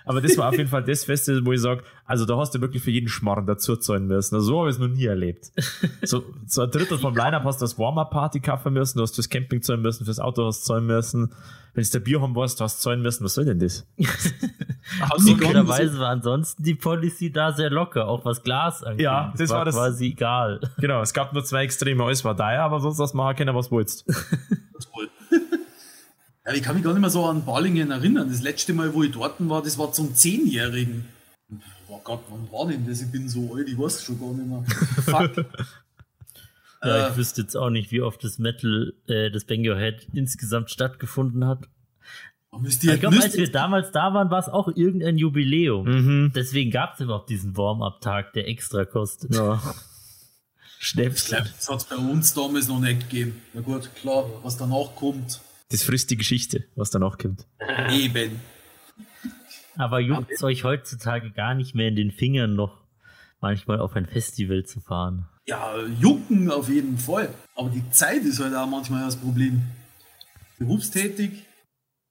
Aber das war auf jeden Fall das Festival, wo ich sage, also da hast du wirklich für jeden Schmarrn dazu zahlen müssen. Also so habe ich es noch nie erlebt. So, so ein Drittel vom Line-Up hast du das Warm-Up-Party kaufen müssen, du hast fürs Camping zahlen müssen, fürs Auto hast du zahlen müssen. Wenn du der Bier haben warst, hast du zahlen müssen. Was soll denn das? Lustigerweise war ansonsten die Policy da sehr locker, auch was Glas angeht. Ja, das war das- quasi egal. Genau, es gab nur zwei Extreme. Alles war teuer, aber sonst hast du machen können, was du willst. Toll. Ja, ich kann mich gar nicht mehr so an Balingen erinnern. Das letzte Mal, wo ich dort war, das war zum Zehnjährigen. Oh Gott, wann war denn das? Ich bin so alt, ich weiß schon gar nicht mehr. Fuck. [LAUGHS] Ja, Äh. ich wüsste jetzt auch nicht, wie oft das Metal, äh, das Bang Your Head insgesamt stattgefunden hat. Müsst ihr, Ich glaube, als wir damals da waren, war es auch irgendein Jubiläum. Mhm. Deswegen gab es überhaupt diesen Warm-Up-Tag, der extra kostet. Ja. [LAUGHS] Glaube, das hat es bei uns damals noch nicht gegeben. Na gut, klar, was danach kommt, Das frisst die Geschichte, was danach kommt. [LAUGHS] eben. Aber juckt euch heutzutage gar nicht mehr in den Fingern noch, manchmal auf ein Festival zu fahren. Ja, jucken auf jeden Fall. Aber die Zeit ist halt auch manchmal das Problem. Berufstätig.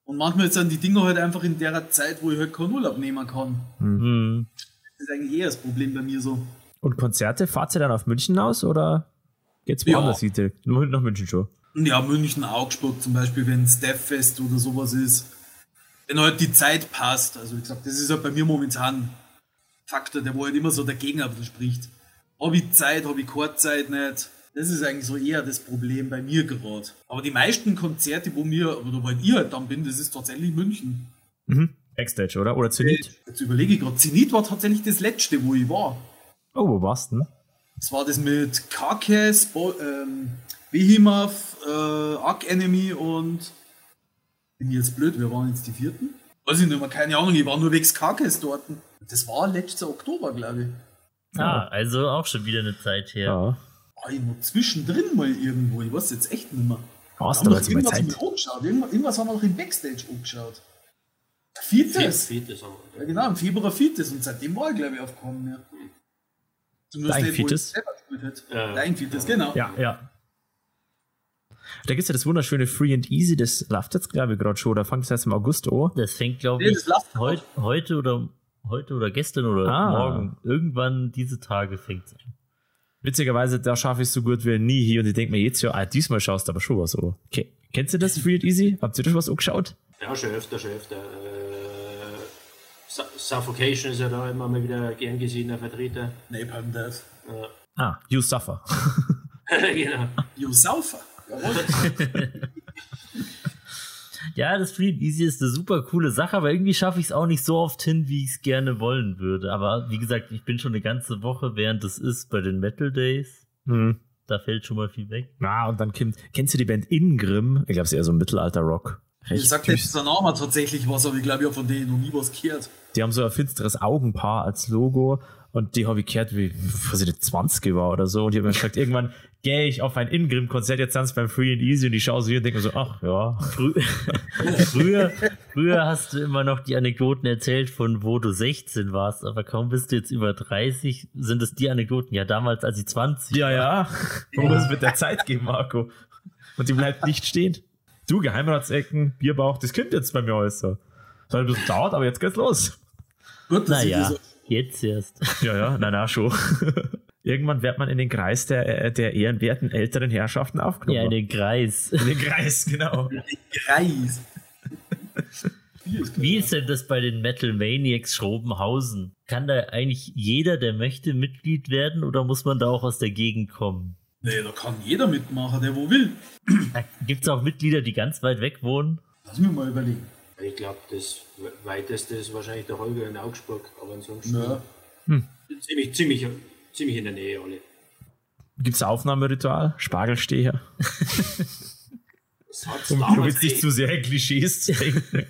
Und manchmal sind die Dinge halt einfach in der Zeit, wo ich halt keinen Urlaub nehmen kann. Hm. Das ist eigentlich eher das Problem bei mir so. Und Konzerte, fahrt ihr dann auf München aus oder geht's Ja. woanders hin? direkt? Nur nach München schon. Ja, München, Augsburg zum Beispiel, wenn Steffest oder sowas ist. Wenn halt die Zeit passt. Also wie gesagt, das ist halt bei mir momentan ein Faktor, der wo halt immer so dagegen spricht. Habe ich Zeit, habe ich keine Zeit nicht. Das ist eigentlich so eher das Problem bei mir gerade. Aber die meisten Konzerte, wo mir, oder wo ich halt dann bin, das ist tatsächlich München. Mhm. Backstage, oder? Oder Zenit? Jetzt überlege ich gerade, Zenit war tatsächlich das letzte, wo ich war. Oh, wo warst du denn? Das war das mit Carcass, ähm, Behemoth, äh, Arc Enemy und. Bin ich jetzt blöd, wir waren jetzt die vierten? Weiß ich nicht mehr, keine Ahnung, ich war nur wegen Carcass dort. Das war letzter Oktober, glaube ich. Ah, also auch schon wieder eine Zeit her. Ja. War ich noch zwischendrin mal irgendwo, ich weiß jetzt echt nicht mehr. Warst du mal irgendwas Zeit? angeschaut? Irgendwas, irgendwas haben wir noch im Backstage angeschaut. Viertes? Viertes. Ja, genau, im Februar viertes und seitdem war ich, glaube ich, aufgekommen. Ja. Zumindest Dein viertes? selber gespielt hat. Ja. Dein viertes, genau. Ja, ja. Da gibt's ja das wunderschöne Free and Easy, das läuft jetzt, glaube ich, gerade schon. Da fängt es erst im August an. Das fängt, glaube Nee, ich, das läuft heut, heute oder heute oder gestern oder Ah. morgen. Irgendwann diese Tage fängt es an. Witzigerweise, da schaffe ich es so gut wie nie hier und ich denke mir jetzt ja, ah, diesmal schaust du aber schon was an. Okay. Kennst du das Free and Easy? Habt ihr da schon was angeschaut? Ja, schon öfter, schon öfter. Äh, Su- Suffocation ist ja da immer mal wieder gern gesehener Vertreter. Napalm Death. Ah, You Suffer. [LAUGHS] [LAUGHS] genau. You Saufer. Ja, das Free Easy ist eine super coole Sache, aber irgendwie schaffe ich es auch nicht so oft hin, wie ich es gerne wollen würde. Aber wie gesagt, ich bin schon eine ganze Woche, während es ist, bei den Metal Days. Hm. Da fällt schon mal viel weg. Na, und dann kommt, kennst du die Band Ingrim? Ich glaube, es ist eher so ein Mittelalter-Rock. Ich sag jetzt der Name tatsächlich was, aber ich glaube, ich habe von denen noch nie was gehört. Die haben so ein finsteres Augenpaar als Logo und die habe ich gehört, wie, was ich nicht, 20 war oder so. Und die haben mir gesagt, irgendwann gehe ich auf ein Ingrim-Konzert, jetzt sind beim Free and Easy und ich schaue so hier und denke mir so, ach ja. Frü [LAUGHS] früher, früher hast du immer noch die Anekdoten erzählt, von wo du 16 warst, aber kaum bist du jetzt über 30, sind es die Anekdoten. Ja, damals, als ich 20 Ja, ja. Man muss mit der Zeit gehen, Marco. Und die bleibt nicht stehen. Du, Geheimratsecken, Bierbauch, das kommt jetzt bei mir alles so. Das hat ein bisschen dauert, aber jetzt geht's los. Gut, Naja, das jetzt erst. Ja, ja, na, na, schon. [LAUGHS] Irgendwann wird man in den Kreis der, äh, der ehrenwerten älteren Herrschaften aufgenommen. Ja, in den Kreis. in den Kreis, genau. Kreis. Wie ist denn das bei den Metal Maniacs Schrobenhausen? Kann da eigentlich jeder, der möchte, Mitglied werden oder muss man da auch aus der Gegend kommen? Nee, da kann jeder mitmachen, der wo will. Gibt es auch Mitglieder, die ganz weit weg wohnen? Lass mich mal überlegen. Ich glaube, das weiteste ist wahrscheinlich der Holger in Augsburg, aber ansonsten Ja. ziemlich, ziemlich, ziemlich in der Nähe alle. Gibt's ein Aufnahmeritual? Spargelsteher? Hat's Du damals willst nicht eh- zu sehr in Klischees denken.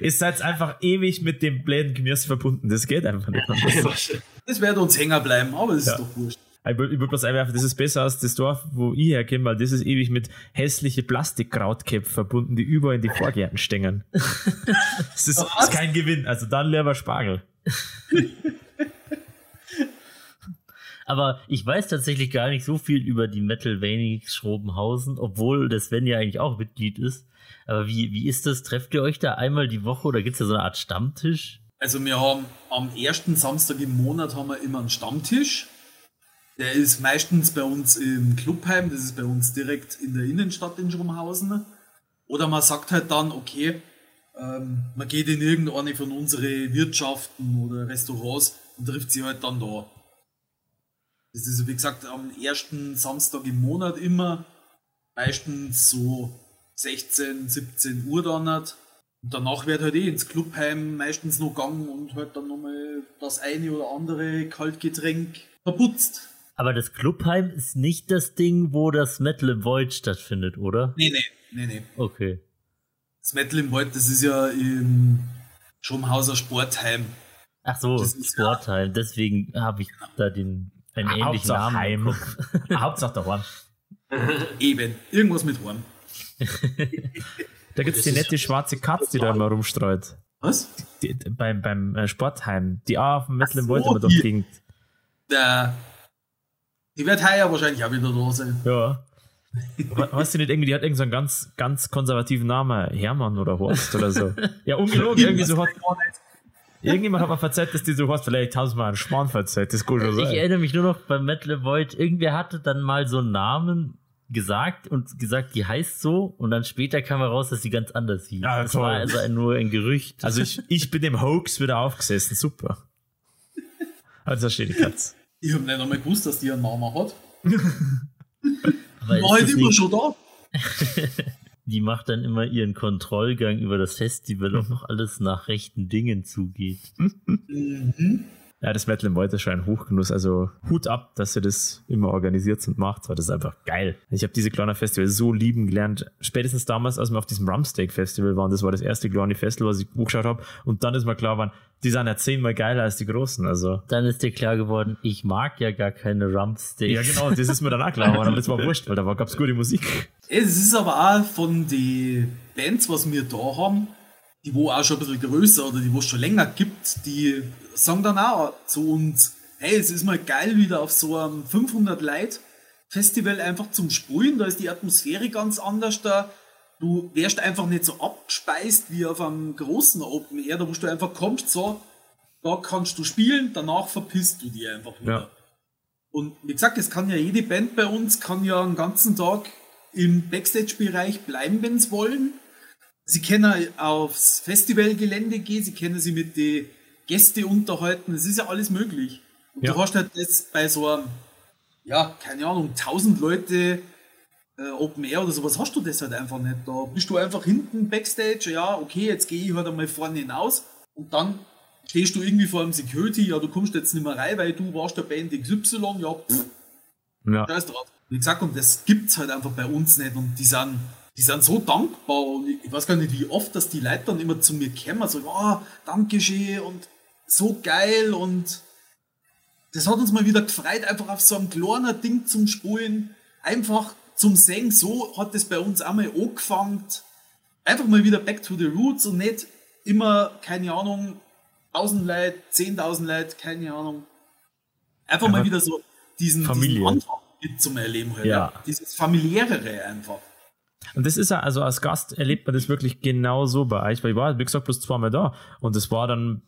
Ihr seid einfach ewig mit dem bläden Gemüse verbunden. Das geht einfach nicht. anders. Das wird uns hängen bleiben, aber das Ja. ist doch wurscht. Ich würde würd bloß einwerfen, das ist besser als das Dorf, wo ich herkomme, weil das ist ewig mit hässliche Plastikkrautköpfe verbunden, die überall in die Vorgärten stängen. Das ist, ist kein Gewinn. Also dann lieber Spargel. Aber ich weiß tatsächlich gar nicht so viel über die Metal Maniacs Schrobenhausen, obwohl der Sven ja eigentlich auch Mitglied ist. Aber wie, wie ist das? Trefft ihr euch da einmal die Woche oder gibt es da so eine Art Stammtisch? Also wir haben am ersten Samstag im Monat haben wir immer einen Stammtisch. Der ist meistens bei uns im Clubheim, das ist bei uns direkt in der Innenstadt in Schrummhausen. Oder man sagt halt dann, okay, ähm, man geht in irgendeine von unseren Wirtschaften oder Restaurants und trifft sie halt dann da. Das ist wie gesagt am ersten Samstag im Monat immer, meistens so 16, 17 Uhr dann halt. Und danach wird halt eh ins Clubheim meistens noch gegangen und halt dann nochmal das eine oder andere Kaltgetränk verputzt. Aber das Clubheim ist nicht das Ding, wo das Metal im Void stattfindet, oder? Nee, nee, nee, nee. Okay. Das Metal im Wald, das ist ja im Schomhauser Sportheim. Ach so, Das ist ja- Sportheim. Deswegen habe ich da den einen ähnlichen Hauptsache Namen. Heim. im Kopf. [LAUGHS] Hauptsache daheim. [LAUGHS] Eben, irgendwas mit Horn. [LAUGHS] Da gibt es die nette schwarze Katze, die da immer rumstreut. Was? Die, beim beim äh, Sportheim. Die auch auf dem Metal im Wald immer die- durch die Gegend. Der, die wird heuer wahrscheinlich auch wieder da sein. Ja. We- Weißt du nicht, irgendwie, die hat irgendeinen so einen ganz, ganz konservativen Namen, Hermann oder Horst oder so. Ja, ungelogen, irgendwie so hat. Irgendjemand hat mir verzeiht, dass die so heißt, vielleicht haben sie mal einen Schmarrn verzeiht, das ist gut schon Ich sein. erinnere mich nur noch beim Metal Void, irgendwer hatte dann mal so einen Namen gesagt und gesagt, die heißt so und dann später kam heraus, dass sie ganz anders hieß. Ja, das toll. war also ein, nur ein Gerücht. Also ich, ich bin dem Hoax wieder aufgesessen, super. Also da steht die Katze. Ich habe nicht einmal gewusst, dass die einen Namen hat. [LAUGHS] War halt immer schon da. [LAUGHS] die macht dann immer ihren Kontrollgang über das Festival, ob noch alles nach rechten Dingen zugeht. Mhm. Ja, das Metal im Wald ist schon ein Hochgenuss. Also Hut ab, dass ihr das immer organisiert und macht, weil das ist einfach geil. Ich habe diese kleinen Festivals so lieben gelernt. Spätestens damals, als wir auf diesem Rumsteak Festival waren, das war das erste kleine Festival, was ich hochgeschaut habe. Und dann ist mir klar geworden, die sind ja zehnmal geiler als die großen. Also Dann ist dir klar geworden, ich mag ja gar keine Rumpsteaks. ja, genau, das ist mir dann auch klar geworden, aber das war wurscht, weil da gab es gute Musik. Es ist aber auch von den Bands, was wir da haben, die wo auch schon ein bisschen größer oder die wo es schon länger gibt, die sagen dann auch zu uns, hey, es ist mal geil wieder auf so einem 500 Leute Festival einfach zum Sprühen, da ist die Atmosphäre ganz anders da. Du wärst einfach nicht so abgespeist wie auf einem großen Open Air, da wo du einfach kommst, so, da kannst du spielen, danach verpisst du die einfach wieder. Ja. Und wie gesagt, es kann ja jede Band bei uns, kann ja einen ganzen Tag im Backstage-Bereich bleiben, wenn sie wollen. Sie können aufs Festivalgelände gehen, sie können sich mit den Gästen unterhalten, es ist ja alles möglich. Und Ja. du hast halt das bei so einem, ja, keine Ahnung, 1000 Leute äh, Open Air oder sowas, hast du das halt einfach nicht. Da bist du einfach hinten Backstage, ja, okay, jetzt gehe ich halt einmal vorne hinaus und dann stehst du irgendwie vor einem Security, ja, du kommst jetzt nicht mehr rein, weil du warst der Band XY, ja, pff, Ja. Scheiß drauf. Wie gesagt, und das gibt's halt einfach bei uns nicht. Und die sind, die sind so dankbar. Und ich weiß gar nicht, wie oft, dass die Leute dann immer zu mir kommen, so, oh, danke schön und so geil. Und das hat uns mal wieder gefreut, einfach auf so einem kleinen Ding zum Spulen, einfach zum Singen. So hat das bei uns einmal angefangen. Einfach mal wieder back to the roots und nicht immer, keine Ahnung, 1000 Leute, 10.000 Leute, keine Ahnung. Einfach mal Aber wieder so diesen, Familie. diesen Anfang mit zum Erleben halt. Ja. Ja. Dieses familiärere einfach. Und das ist ja, also als Gast erlebt man das wirklich genau so bei euch, weil ich war, wie gesagt, bloß zweimal da. Und es war dann,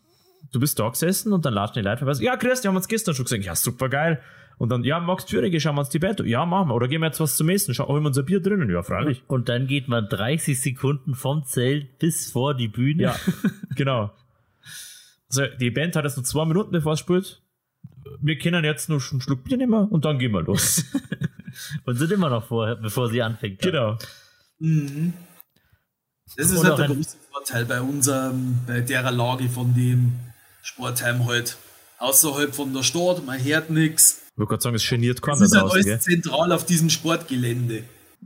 du bist da gesessen und dann latschen die Leute vorbei. Ja, Chris, die haben uns gestern schon gesagt, ja, super geil. Und dann, ja, Max Thürige, schauen wir uns die Band an. Ja, machen wir. Oder gehen wir jetzt was zum Essen? Schau, holen wir uns ein Bier drinnen? Ja, freilich. Und dann geht man 30 Sekunden vom Zelt bis vor die Bühne. Ja, [LAUGHS] genau. Also, die Band hat jetzt noch zwei Minuten, bevor es spielt. Wir können jetzt noch einen Schluck Bier nehmen und dann gehen wir los. [LAUGHS] Und sind immer noch vorher, bevor sie anfängt. genau. Mhm. Das ist Und halt der große Vorteil bei unserem, bei der Lage von dem Sportheim halt. Außerhalb von der Stadt, man hört nichts. Ich wollte gerade sagen, es geniert keiner Es ist halt draußen, gell? alles zentral auf diesem Sportgelände.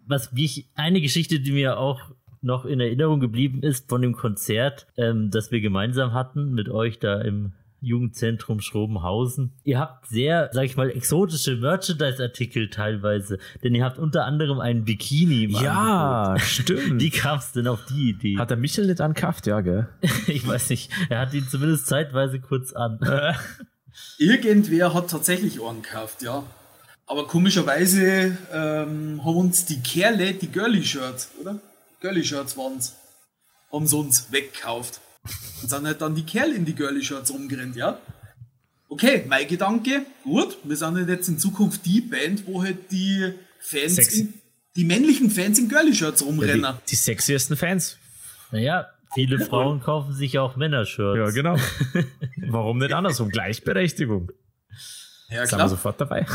was mich, eine Geschichte, die mir auch noch in Erinnerung geblieben ist von dem Konzert, ähm, das wir gemeinsam hatten mit euch da im Jugendzentrum Schrobenhausen. Ihr habt sehr, sag ich mal, exotische Merchandise-Artikel teilweise, denn ihr habt unter anderem einen Bikini im Ja, Angebot. stimmt. [LAUGHS] Wie kam es denn auf die Idee? Hat der Michel nicht ankauft, ja, gell? [LAUGHS] ich weiß nicht, er hat ihn zumindest zeitweise kurz an. [LAUGHS] Irgendwer hat tatsächlich einen gekauft, ja. Aber komischerweise ähm, haben uns die Kerle, die Girly-Shirts, oder? Girly-Shirts waren's, haben sie uns weggekauft. Und sind halt dann die Kerl in die Girly-Shirts rumgerannt, ja. Okay, mein Gedanke, gut, wir sind halt jetzt in Zukunft die Band, wo halt die Fans, in, die männlichen Fans in Girly-Shirts Ja, rumrennen. die, die sexiesten Fans. Naja, viele Frauen kaufen sich auch Männershirts. Ja, genau. [LAUGHS] Warum nicht andersrum? Gleichberechtigung. Ja, Sind wir klar. sofort dabei.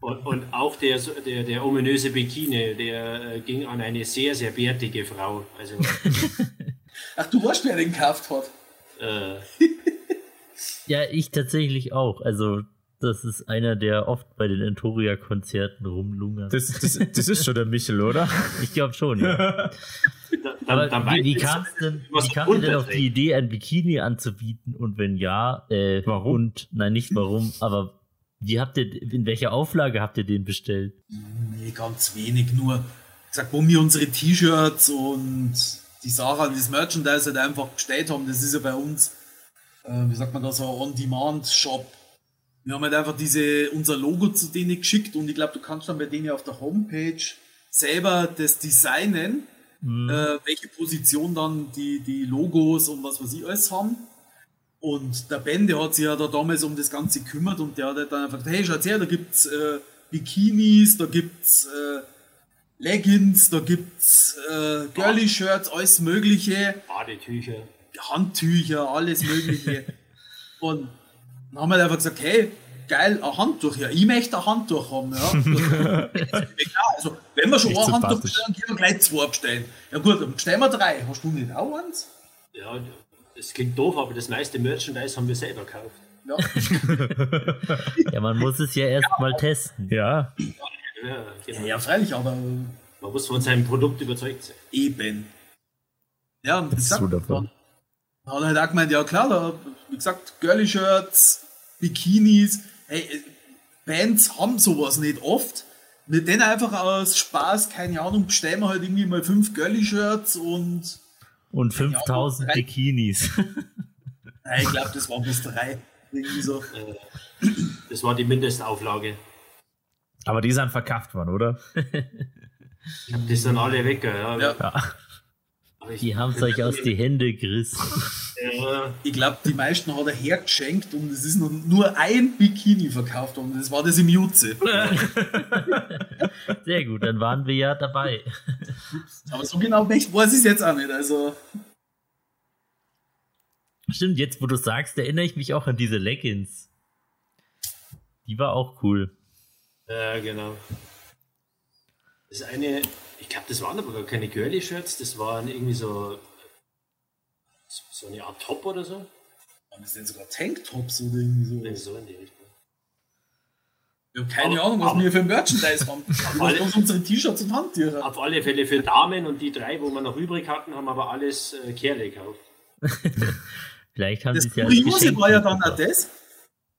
Und, und auch der, der, der ominöse Bikini, der äh, ging an eine sehr, sehr bärtige Frau. Also, [LAUGHS] Ach, du weißt, wer den gekauft hat. äh, Ja, ich tatsächlich auch. Also, das ist einer, der oft bei den Entoria-Konzerten rumlungert. Das, das, das ist schon der Michel, oder? ich glaube schon, ja. [LAUGHS] da, Aber dann wie, wie weiß ich, kam es denn, wie kam's denn auf die Idee, ein Bikini anzubieten? Und wenn ja, äh, Warum? Und, nein, nicht warum, aber wie habt ihr, in welcher Auflage habt ihr den bestellt? Nee, ganz wenig nur. Ich sag, wo wir unsere T-Shirts und die Sachen, das Merchandise halt einfach bestellt haben, das ist ja bei uns, äh, wie sagt man da, so ein On-Demand-Shop. Wir haben halt einfach diese, unser Logo zu denen geschickt und ich glaube, du kannst dann bei denen auf der Homepage selber das designen, äh, welche Position dann die, die Logos und was weiß ich alles haben. Und der Ben, der hat sich ja da damals um das Ganze gekümmert und der hat halt dann einfach gesagt, hey, schaut her, da gibt's äh, Bikinis, da gibt's äh, Leggings, da gibt's äh, Girly-Shirts, alles mögliche, Badetücher. Handtücher, alles mögliche. [LAUGHS] und dann haben wir einfach gesagt, hey, geil, ein Handtuch, ja, ich möchte ein Handtuch haben, ja. [LAUGHS] ja also, wenn wir schon Echt ein Handtuch bestellen, können wir gleich zwei bestellen. Ja gut, dann bestellen wir drei. Hast du nicht auch eins? Ja, das klingt doof, aber das meiste Merchandise haben wir selber gekauft. Ja. [LAUGHS] Ja, man muss es ja erst mal testen. Ja. Ja, genau. ja, freilich, aber Man muss von seinem Produkt überzeugt sein. eben. Ja, und gesagt, wunderbar. dann hat er halt auch gemeint, ja klar, da, wie gesagt, Girly-Shirts, Bikinis, hey, äh, Bands haben sowas nicht oft. Mit denen einfach aus Spaß, keine Ahnung, bestellen wir halt irgendwie mal fünf Girly-Shirts und Und 5000 drei- Bikinis. [LAUGHS] Nein, ich glaube, das waren bis drei. Irgendwie so. Das war die Mindestauflage. Aber die sind verkauft worden, oder? Ich hab das dann alle weg, ja. Ja. Ich, Die haben es euch aus die Hände gerissen. Ja, Ich glaube, die meisten hat er hergeschenkt und es ist nur ein Bikini verkauft worden. Das war das im Jutze. [LAUGHS] Sehr gut, dann waren wir ja dabei. Aber so genau weiß ich es jetzt auch nicht. Also, Stimmt, jetzt wo du sagst, erinnere ich mich auch an diese Leggings. Die war auch cool. ja, genau. Das eine, ich glaube, das waren aber gar keine Girly-Shirts, das waren irgendwie so, so eine Art Top oder so. waren das denn sogar Tanktops oder irgendwie so? so in die Richtung. Ich habe keine Aber- Ahnung, was aber- wir für ein Merchandise haben. [LAUGHS] Wir alle- haben unsere T-Shirts und Handtücher. Auf alle Fälle für Damen und die drei, wo wir noch übrig hatten, haben aber alles äh, Kerle gekauft. [LAUGHS] Vielleicht haben Das sie es ja als Kuriose Geschenk war ja dann auch das.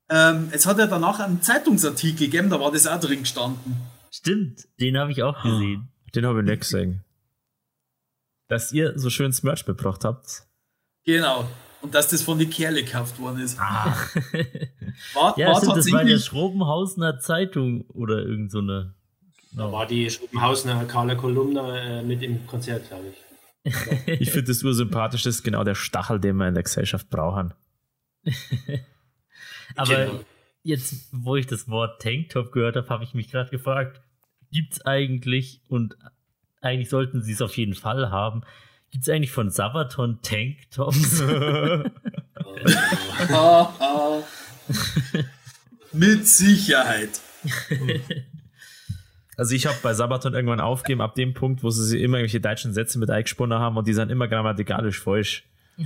Ähm, es hat ja danach einen Zeitungsartikel gegeben, da war das auch drin gestanden. Stimmt, den habe ich auch gesehen. [GASPS] Den habe ich nicht gesehen. Dass ihr so schön Merch mitgebracht habt. Genau. Und dass das von den Kerle gekauft worden ist. Ah, [LAUGHS] War, Ja, war stimmt, das war in der. Schrobenhausener Zeitung oder irgend so eine. Da war die Schopenhausener Carla Kolumna äh, mit im Konzert, glaube ich. [LAUGHS] ich finde das ursympathisch, das ist genau der Stachel, den wir in der Gesellschaft brauchen. [LAUGHS] Aber Genau. jetzt, wo ich das Wort Tanktop gehört habe, habe ich mich gerade gefragt, gibt's eigentlich, und eigentlich sollten sie es auf jeden Fall haben, gibt's eigentlich von Sabaton Tanktops? [LAUGHS] [LAUGHS] Mit Sicherheit. Also ich habe bei Sabaton irgendwann aufgegeben, ab dem Punkt, wo sie immer irgendwelche deutschen Sätze mit eingesponnen haben und die sind immer grammatikalisch falsch. [LAUGHS]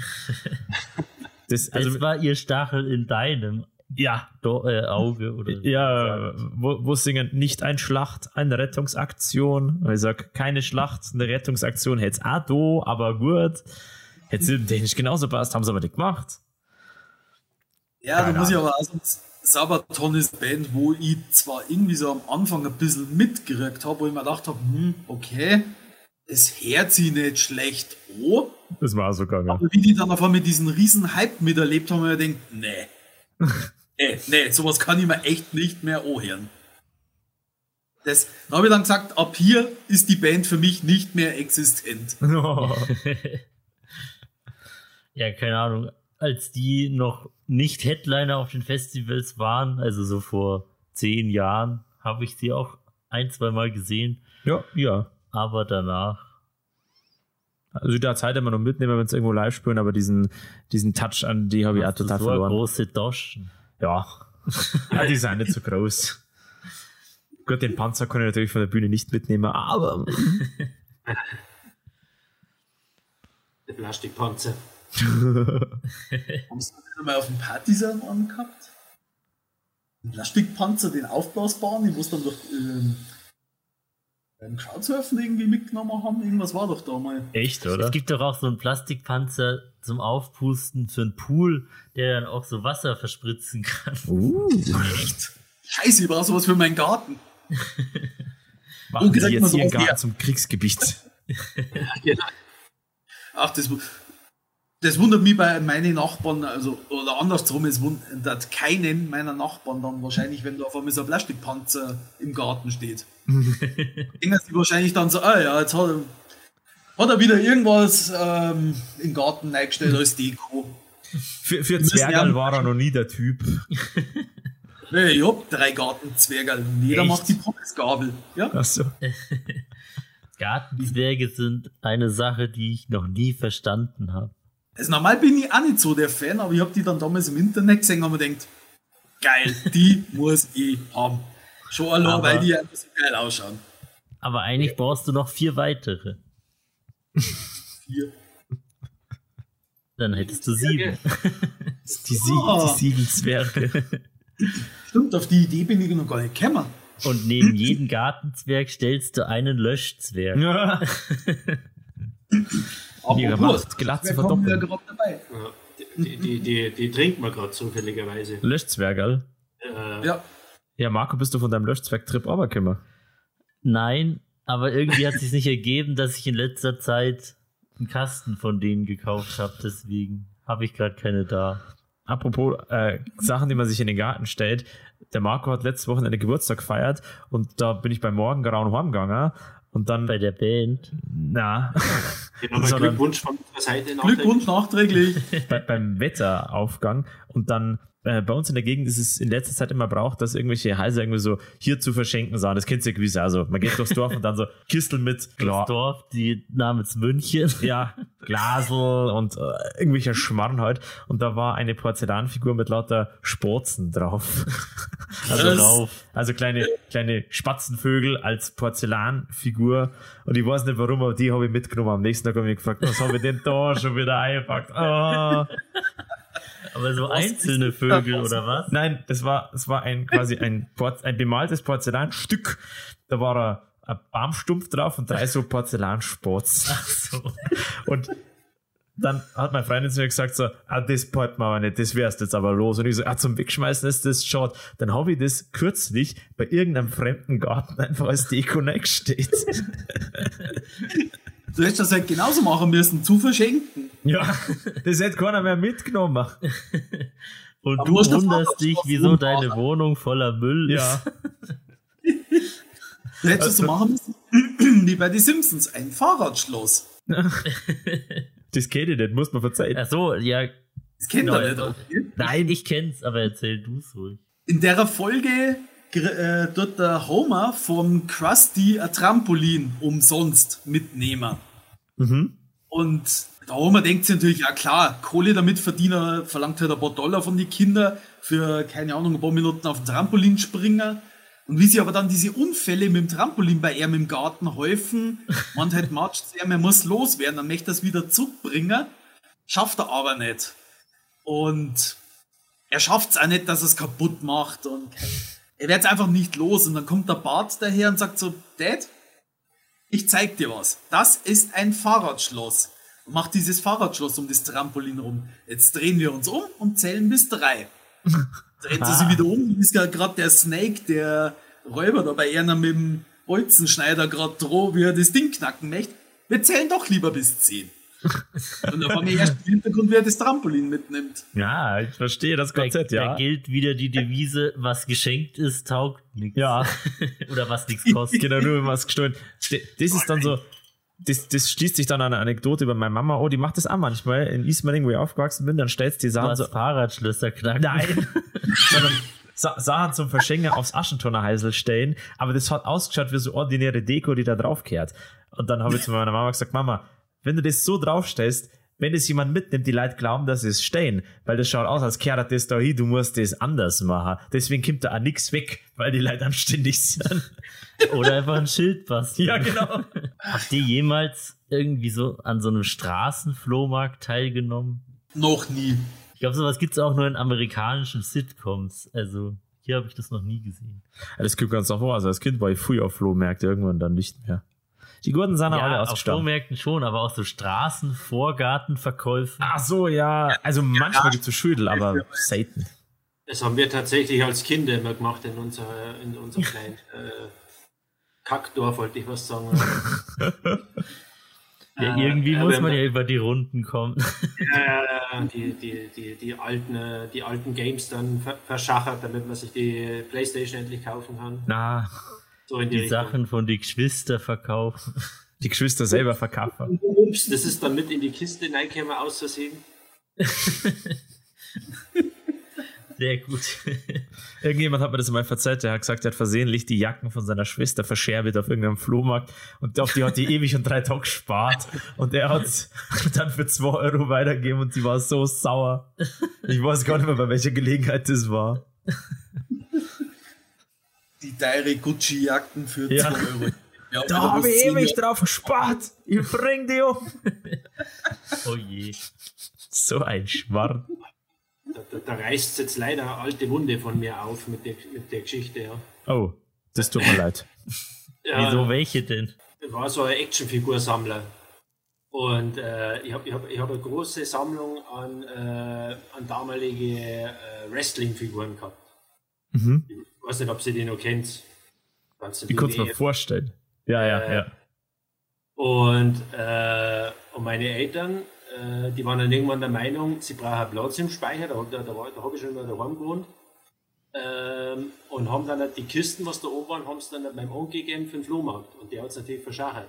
Das, also, das war ihr Stachel in deinem ja, Do äh, Auge oder ja, wo, wo singen nicht ein Schlacht, eine Rettungsaktion. Ich sag, keine Schlacht, eine Rettungsaktion hätte es auch do, aber gut. Hätte es technisch genauso passt, haben sie aber nicht gemacht. Ja, da muss ich aber auch sagen, Sabaton ist eine Band, wo ich zwar irgendwie so am Anfang ein bisschen mitgekriegt habe, wo ich mir gedacht habe, hm, okay, es hört sich nicht schlecht an, Das war so gegangen. aber wie die dann auf einmal diesen riesen Hype miterlebt haben, habe ich mir gedacht, nee, [LAUGHS] nee, nee, sowas kann ich mir echt nicht mehr anhören. Das, dann habe ich dann gesagt, ab hier ist die Band für mich nicht mehr existent. Ja, [LAUGHS] ja, keine Ahnung, als die noch nicht Headliner auf den Festivals waren, also so vor zehn Jahren, habe ich sie auch ein, zwei Mal gesehen. Ja, ja. Aber danach. Also der Zeit immer noch mitnehmen, wenn es irgendwo live spielen, aber diesen, diesen Touch an die habe ich auch total so verloren. große Taschen. Ja. [LAUGHS] ja, die sind nicht so groß. Gut, den Panzer kann ich natürlich von der Bühne nicht mitnehmen, aber [LAUGHS] Der Plastikpanzer. [LAUGHS] Haben Sie mal auf dem Partisan angehabt? Ein Plastikpanzer, den aufblasbaren, die was dann durch ähm, beim Crowdsurfen irgendwie mitgenommen haben. Irgendwas war doch da mal. echt, Es oder? gibt doch auch so einen Plastikpanzer zum Aufpusten für einen Pool, der dann auch so Wasser verspritzen kann. Uh, Echt? Scheiße, ich brauche sowas für meinen Garten. [LAUGHS] machen kriegt Sie jetzt Ihren sowas her? Garten zum Kriegsgebiet. [LAUGHS] Genau. Ach, das, das wundert mich bei meinen Nachbarn, also, oder andersrum, es wundert keinen meiner Nachbarn dann wahrscheinlich, wenn da auf einmal so ein Plastikpanzer im Garten steht. [LAUGHS] Denken sie wahrscheinlich dann so, ah ja, jetzt hat er, hat er wieder irgendwas ähm, im Garten eingestellt als Deko. Für, für ja- war er noch nie der Typ. [LAUGHS] Nee, ich hab drei Gartenzwerge und jeder Echt? macht die Pommesgabel. Ja? Achso. [LAUGHS] Gartenzwerge sind eine Sache, die ich noch nie verstanden habe. Also normal bin ich auch nicht so der Fan, aber ich habe die dann damals im Internet gesehen und mir gedacht, geil, die [LAUGHS] muss ich haben. Schon allein, Aber- weil die einfach so geil ausschauen. Aber eigentlich brauchst du noch vier weitere. Vier. Dann hättest du sieben. Die, Sie Oh. die sieben Zwerge. Stimmt, auf die Idee bin ich noch gar nicht gekommen. Und neben jedem Gartenzwerg stellst du einen Löschzwerg. Ja. Aber [LAUGHS] Ihre gut, Macht glatt zu wir verdoppeln. die, die, die, die trinkt man gerade zufälligerweise. Löschzwergal. Äh, Ja, Ja, Marco, bist du von deinem Löschzwerg-Trip runtergekommen? Nein, aber irgendwie hat es sich nicht ergeben, dass ich in letzter Zeit einen Kasten von denen gekauft habe. Deswegen habe ich gerade keine da. Apropos äh, Sachen, die man sich in den Garten stellt. Der Marco hat letzte Woche eine Geburtstag gefeiert und da bin ich beim Morgengrauen heimgegangen und dann Bei der Band. na, [LAUGHS] Sondern- Glückwunsch von unserer Seite Glückwunsch nachträglich. [LAUGHS] bei, beim Wetteraufgang und dann äh, bei uns in der Gegend ist es in letzter Zeit immer braucht, dass irgendwelche Häuser irgendwie so hier zu verschenken sind. Das kennt ihr gewiss. Also man geht durchs Dorf und dann so Kistel mit [LAUGHS] Glas. Dorf, die namens München. [LAUGHS] Ja, Glasel und äh, irgendwelcher Schmarrn halt. Und da war eine Porzellanfigur mit lauter Sporzen drauf. [LAUGHS] Also, drauf. also kleine, kleine Spatzenvögel als Porzellanfigur. Und ich weiß nicht warum, aber die habe ich mitgenommen. Am nächsten Tag habe ich mich gefragt, was habe ich denn da schon wieder eingepackt? Ah. Aber so einzelne Vögel oder was? Nein, das war, das war ein quasi ein, Porz- ein bemaltes Porzellanstück. Da war ein, ein Baumstumpf drauf und drei so Porzellanspots. Ach so. Und dann hat meine Freundin zu mir gesagt so, ah, das packt man aber nicht, das wärst jetzt aber los. Und ich so, ah, zum Wegschmeißen ist das schade. Dann habe ich das kürzlich bei irgendeinem fremden Garten einfach als Deko steht. [LAUGHS] Du hättest das halt genauso machen müssen, zu verschenken. Ja, [LAUGHS] das hätte keiner mehr mitgenommen. [LAUGHS] Und Aber du du wunderst dich, wieso deine Wohnung voller Müll Ja. ist. [LAUGHS] Du hättest es so machen müssen, wie bei den Simpsons, ein Fahrradschloss. Das kenne ich nicht, muss man verzeihen. Ach so, ja. Das kennt Genau, ihr nicht. okay? Nein, ich kenn's, aber erzähl du's ruhig. In der Folge äh, dort der Homer vom Krusty ein Trampolin umsonst mitnehmen. Mhm. Und der Homer denkt sich natürlich, ja klar, Kohle damit verdienen, verlangt halt ein paar Dollar von den Kindern für, keine Ahnung, ein paar Minuten auf dem Trampolin springen. Und wie sie aber dann diese Unfälle mit dem Trampolin bei ihm im Garten häufen, [LAUGHS] man halt matscht er, man muss loswerden, dann möchte er es wieder zurückbringen, schafft er aber nicht. Und er schafft es auch nicht, dass er es kaputt macht und er wird es einfach nicht los. Und dann kommt der Bart daher und sagt so, Dad, ich zeig dir was. Das ist ein Fahrradschloss. Und macht dieses Fahrradschloss um das Trampolin rum. Jetzt drehen wir uns um und zählen bis drei. Dreht sie sich wieder um, ist gerade der Snake, der Räuber da bei einer mit dem Bolzenschneider gerade droh, wie er das Ding knacken möchte. Wir zählen doch lieber bis zehn. Und dann haben wir erst im Hintergrund, wer das Trampolin mitnimmt. Ja, ich verstehe das Da, Konzept, da ja. gilt wieder die Devise, was geschenkt ist, taugt nichts. Ja, [LAUGHS] Oder was nichts kostet. genau, nur wenn man es gestohlen. Das ist dann so, das, das schließt sich dann an eine Anekdote über meine Mama. Oh, die macht das auch manchmal. In Ismaning, wo ich aufgewachsen bin, dann stellst du die Sachen so. Fahrradschlösser knacken. Nein! [LAUGHS] Sondern Sa Sachen zum Verschenken aufs Aschentonnerheisel stellen, aber das hat ausgeschaut wie so ordinäre Deko, die da draufkehrt. Und dann habe ich zu meiner Mama gesagt, Mama, wenn du das so draufstellst, wenn das jemand mitnimmt, die Leute glauben, dass es stehen, weil das schaut aus, als kehrt das da hin, du musst das anders machen. Deswegen kommt da auch nichts weg, weil die Leute anständig sind. [LAUGHS] Oder einfach ein Schild basteln. ja, genau. Habt ihr jemals irgendwie so an so einem Straßenflohmarkt teilgenommen? Noch nie. Ich glaube, sowas gibt's auch nur in amerikanischen Sitcoms. Also hier habe ich das noch nie gesehen. Das kommt ganz davor. Also als Kind war ich früh auf Flohmärkte, irgendwann dann nicht mehr. Die Gurten sind alle Ja, auf. Flohmärkten schon, aber auch so Straßenvorgartenverkäufe. Ach so, ja. Also manchmal gibt's so Schüdel, aber selten. Das haben wir tatsächlich als Kinder immer gemacht in unserer, in unserem kleinen äh, Kackdorf, wollte ich was sagen. [LAUGHS] Ja, Äh, irgendwie ja, muss man ja über die Runden kommen. äh, die, die, die, die, alten, äh, die alten Games dann ver verschachert, damit man sich die Playstation endlich kaufen kann. Na, So die, Die. Sachen von die Geschwister verkaufen. [LAUGHS] die Geschwister selber verkaufen. Ups, das ist dann mit in die Kiste reingekommen aus Versehen. [LAUGHS] Sehr gut. [LAUGHS] Irgendjemand hat mir das mal verzeiht, der hat gesagt, er hat versehentlich die Jacken von seiner Schwester verscherbelt auf irgendeinem Flohmarkt und auf die hat die ewig und drei Tage gespart und er hat dann für 2 Euro weitergegeben und sie war so sauer. Ich weiß gar nicht mehr, bei welcher Gelegenheit das war. Die teure Gucci-Jacken für 2 Ja. Euro. Ja, Da habe ich ewig drauf gespart. Ich bring die um. [LAUGHS] Oh je. So ein Schwarm. Da, da, da reißt jetzt leider eine alte Wunde von mir auf mit der, mit der Geschichte. Ja. Oh, das tut mir leid. [LAUGHS] Ja, Wieso welche denn? Ich war so ein Actionfigursammler. Und äh, ich habe ich hab, ich hab eine große Sammlung an, äh, an damalige äh, Wrestling-Figuren gehabt. Mhm. Ich weiß nicht, ob Sie die noch kennt. Es mir WWF. vorstellen. Ja, ja, Äh, ja. Und, äh, und meine Eltern, äh, die waren dann irgendwann der Meinung, sie brauchen Platz im Speicher, da, da, da, da habe ich schon mal daheim gewohnt. Ähm, und haben dann die Kisten, was da oben waren, haben sie dann meinem Onkel gegeben für den Flohmarkt. Und der hat es natürlich verschachert.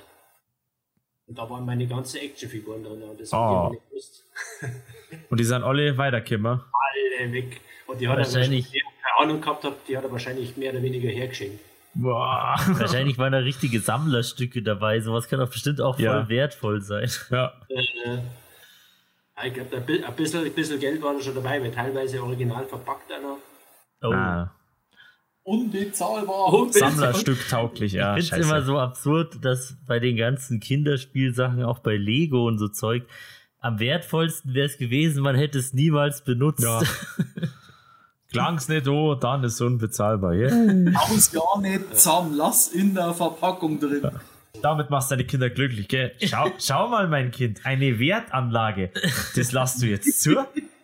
Und da waren meine ganzen Actionfiguren drin. Und das Oh. nicht gewusst. [LAUGHS] Und die sind alle weitergekommen. Alle weg. Und die hat er Wahrscheinlich- keine Ahnung gehabt, hat, die hat er wahrscheinlich mehr oder weniger hergeschenkt. Boah. Wahrscheinlich waren da richtige Sammlerstücke dabei. Sowas kann doch bestimmt auch voll Ja. wertvoll sein. Ja. Äh, ich glaube, ein bi- ein bisschen, ein bisschen Geld war da schon dabei, weil teilweise original verpackt einer. Oh. Ah, Unbezahlbar. Sammlerstück tauglich, ja. ich finde es immer so absurd, dass bei den ganzen Kinderspielsachen, auch bei Lego und so Zeug, am wertvollsten wäre es gewesen, man hätte es niemals benutzt. Ja. [LAUGHS] Klang's nicht oh, dann ist es unbezahlbar. Ja? Aus gar nicht zusammen. Lass in der Verpackung drin. Damit machst du deine Kinder glücklich, gell? Schau, schau mal, mein Kind, eine Wertanlage. Das lässt du jetzt zu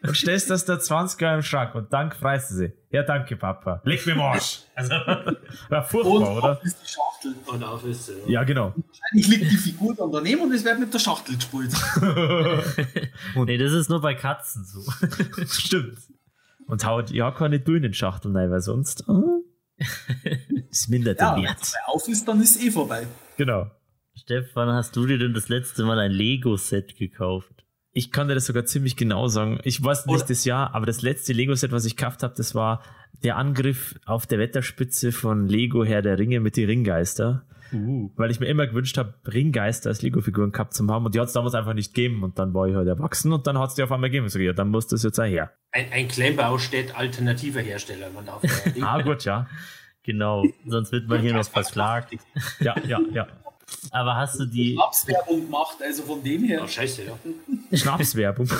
und stellst das da 20 Jahre im Schrank und dann freist du sie. Ja, danke, Papa. Leg mir im Arsch. Also, [LAUGHS] war Und furchtbar, oder? ab ist die Schachtel. Und auch ist, ja. Ja, genau. Wahrscheinlich liegt die Figur dann daneben und es wird mit der Schachtel gespielt. [LAUGHS] nee, das ist nur bei Katzen so. Stimmt. Und haut ja keine Dünenschachtel rein, weil sonst äh, [LAUGHS] es mindert Ja, den wenn Wert. es auf ist, dann ist eh vorbei. Genau. Stefan, hast du dir denn das letzte Mal ein Lego-Set gekauft? Ich kann dir das sogar ziemlich genau sagen. Ich weiß nicht Oder- das Jahr, aber das letzte Lego-Set, was ich gekauft habe, das war der Angriff auf der Wetterspitze von Lego Herr der Ringe mit die Ringgeister. Uh. Weil ich mir immer gewünscht habe, Ringgeister als Lego-Figuren gehabt zu haben und die hat es damals einfach nicht gegeben und dann war ich halt erwachsen und dann hat es die auf einmal gegeben. So, ja, dann muss das jetzt auch her. Ein, ein Klemmbau steht alternativer Hersteller. Man darf ja Ah, gut, ja. Genau, sonst wird man hier noch verklagt. Ja, ja, ja. Aber hast du die, Schnapswerbung gemacht, also von dem her. Oh, scheiße, ja. Schnapswerbung. [LAUGHS]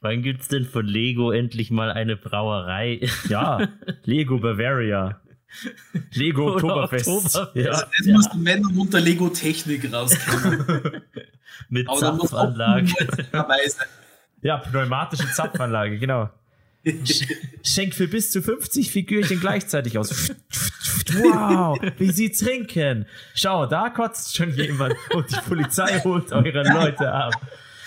wann gibt's denn von Lego endlich mal eine Brauerei? Ja, Lego Bavaria. [LAUGHS] Lego Oktoberfest. Oktoberfest. Ja. Das müssen Männer unter Lego Technik rauskommen. [LAUGHS] Mit Aber da muss auch Zapfanlage. ja, pneumatische Zapfanlage, genau. Sch- [LAUGHS] Schenk für bis zu 50 Figürchen gleichzeitig aus. Wow, wie sie trinken. Schau, da kotzt schon jemand und die Polizei holt eure Leute ab.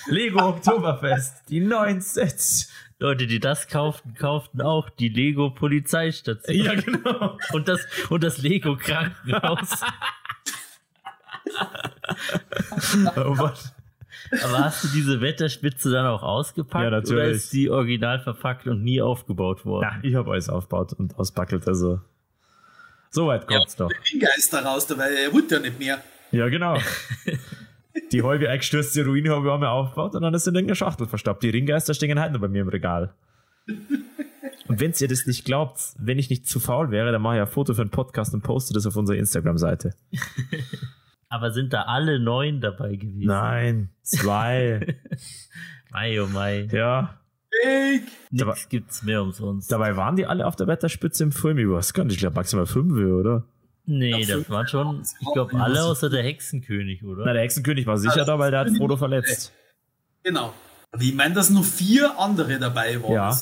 Lego Oktoberfest, die neuen Sets. Leute, die das kauften, kauften auch die Lego Polizeistation Ja, genau. [LAUGHS] und das und das Lego Krankenhaus. [LAUGHS] oh Mann. Aber hast du diese Wetterspitze dann auch ausgepackt? Ja, natürlich. Oder ist die original verpackt und nie aufgebaut worden? Ja, ich habe alles aufgebaut und auspackelt, also. So weit kommt's doch. Der Ringgeister raus, weil er wollte ja nicht mehr. Ja, genau. [LAUGHS] Die halbe eingestürzte Ruine habe ich einmal aufgebaut und dann ist in irgendeiner Schachtel verstaubt. Die Ringgeister stehen halt noch bei mir im Regal. Und wenn ihr das nicht glaubt, wenn ich nicht zu faul wäre, dann mache ich ein Foto für einen Podcast und poste das auf unserer Instagram-Seite. [LAUGHS] Aber sind da alle neun dabei gewesen? Nein, zwei. [LAUGHS] Mai, oh Mai. ja. Fake! Nix Aber- gibt's mehr umsonst. Dabei waren die alle auf der Wetterspitze im Film. Ich weiß gar nicht, ich glaube maximal fünf, oder? Nee, das waren schon, ich glaube, alle außer der Hexenkönig, oder? Na, der Hexenkönig war sicher da, weil der hat Frodo verletzt. Genau. Aber ich meine, dass nur vier andere dabei waren. Ja.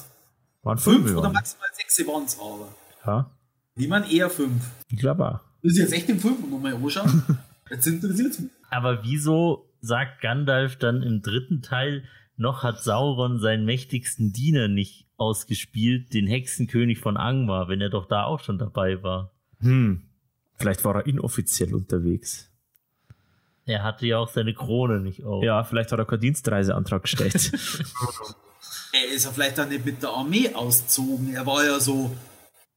Waren Fünf fünf. oder maximal sechs waren es aber. Ja, Ich meine eher fünf. ich glaube auch. Das ist jetzt echt im Film nochmal anschauen. [LAUGHS] Jetzt interessiert mich. Aber wieso sagt Gandalf dann im dritten Teil, noch hat Sauron seinen mächtigsten Diener nicht ausgespielt, den Hexenkönig von Angmar, wenn er doch da auch schon dabei war? Hm. Vielleicht war er inoffiziell unterwegs. Er hatte ja auch seine Krone nicht auf. Ja, vielleicht hat er keinen Dienstreiseantrag gestellt. [LAUGHS] Er ist ja vielleicht auch nicht mit der Armee ausgezogen. Er war ja so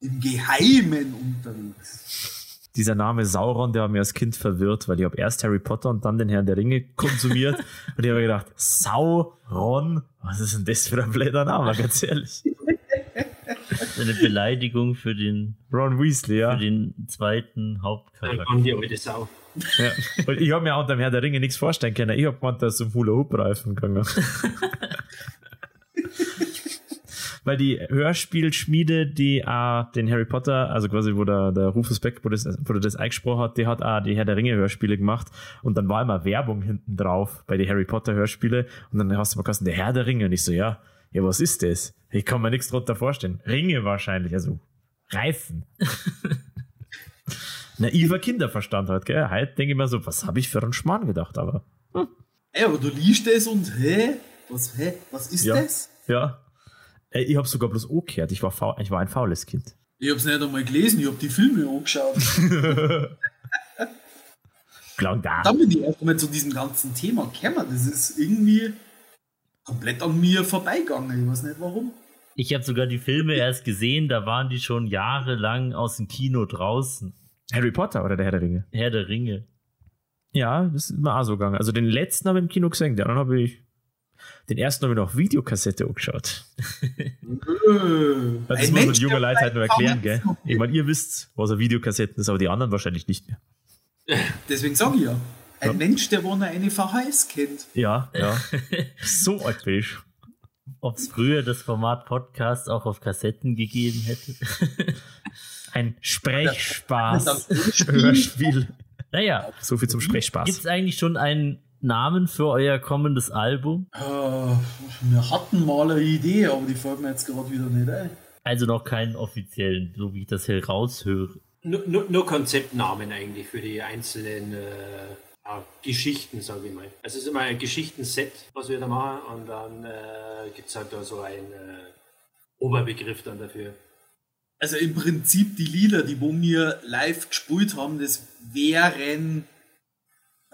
im Geheimen unterwegs. Dieser Name Sauron, der hat mir als Kind verwirrt, weil ich habe erst Harry Potter und dann den Herrn der Ringe konsumiert [LAUGHS] und ich habe mir gedacht, Sauron, was ist denn das für ein blöder Name, ganz ehrlich. Eine Beleidigung für den, Ron Weasley, ja. für den zweiten Dann Hauptcharakter. kommt die alte Sau. ja. Und ich habe mir unter dem Herrn der Ringe nichts vorstellen können. Ich habe gemeint, dass zum Hula-Hoop-Reifen gegangen. [LAUGHS] Weil die Hörspielschmiede, die auch den Harry Potter, also quasi wo der, der Rufus Beck, wo, das, wo der das eingesprochen hat, die hat auch die Herr der Ringe Hörspiele gemacht und dann war immer Werbung hinten drauf bei den Harry Potter Hörspiele und dann hast du mal gesagt, der Herr der Ringe und ich so, ja, ja, was ist das? Ich kann mir nichts drunter vorstellen. Ringe wahrscheinlich, also Reifen. [LAUGHS] Naiver Kinderverstand halt, gell? Heute denke ich mir so, was habe ich für einen Schmarrn gedacht, aber Ey, aber du liest das und hä? Was, hä? Was ist Ja. das? ja. Ey, ich habe sogar bloß umgekehrt. Ich war, faul, ich war ein faules Kind. Ich hab's nicht einmal gelesen, ich hab die Filme angeschaut. [LAUGHS] Klang da. Dann bin ich erst einmal zu diesem ganzen Thema gekommen. Das ist irgendwie komplett an mir vorbeigegangen. Ich weiß nicht warum. Ich habe sogar die Filme erst gesehen, da waren die schon jahrelang aus dem Kino draußen. Harry Potter oder der Herr der Ringe? Herr der Ringe. Ja, das ist mir auch so gegangen. Also den letzten habe ich im Kino gesehen, den anderen habe ich. Den ersten habe ich noch Videokassette angeschaut. Das muss man Mensch, junge der Leute halt nur erklären, gell? Ich meine, ihr wisst, was eine Videokassette ist, aber die anderen wahrscheinlich nicht mehr. Deswegen sage ich ja. Ein Ja. Mensch, der wohl eine VHS kennt. Ja, ja. [LAUGHS] so ich. Ob es früher das Format Podcast auch auf Kassetten gegeben hätte? [LAUGHS] Ein Sprechspaß. Hörspiel. Naja, So viel zum Sprechspaß. gibt es eigentlich schon einen Namen für euer kommendes Album? Äh, wir hatten mal eine Idee, aber die fällt mir jetzt gerade wieder nicht ein. Also noch keinen offiziellen, so wie ich das hier raushöre. Nur, nur, nur Konzeptnamen eigentlich für die einzelnen äh, ja, Geschichten, sage ich mal. Also es ist immer ein Geschichtenset, was wir da machen und dann äh, gibt es halt da so einen äh, Oberbegriff dann dafür. Also im Prinzip die Lieder, die wo wir live gespielt haben, das wären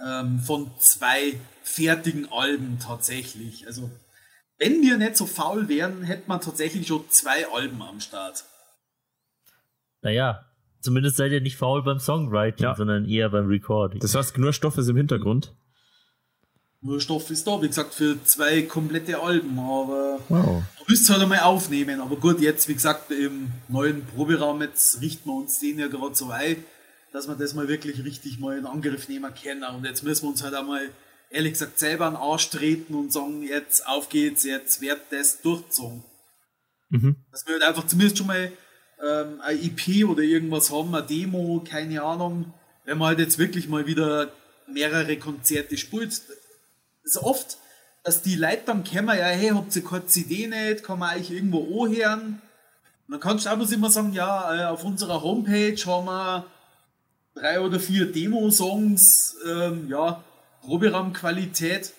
ähm, von zwei fertigen Alben tatsächlich. Also wenn wir nicht so faul wären, hätte man tatsächlich schon zwei Alben am Start. Naja, zumindest seid ihr nicht faul beim Songwriting, Ja. sondern eher beim Recording. Das heißt, nur Stoff ist im Hintergrund. Nur Stoff ist da, wie gesagt, für zwei komplette Alben, aber Wow. du müsst halt einmal aufnehmen. Aber gut, jetzt, wie gesagt, im neuen Proberaum, jetzt richten wir uns den ja gerade so ein, dass wir das mal wirklich richtig mal in Angriff nehmen können. Und jetzt müssen wir uns halt einmal, ehrlich gesagt, selber an den Arsch treten und sagen, jetzt auf geht's, jetzt wird das durchgezogen. Mhm. Dass wir halt einfach zumindest schon mal ähm, ein EP oder irgendwas haben, eine Demo, keine Ahnung. Wenn man halt jetzt wirklich mal wieder mehrere Konzerte spielt. Ist oft, dass die Leute dann kommen, ja, hey, habt ihr keine CD nicht, kann man euch irgendwo anhören? Und dann kannst du auch immer sagen, ja, äh, auf unserer Homepage haben wir drei oder vier Demo-Songs, ähm, ja, Proberaumqualität,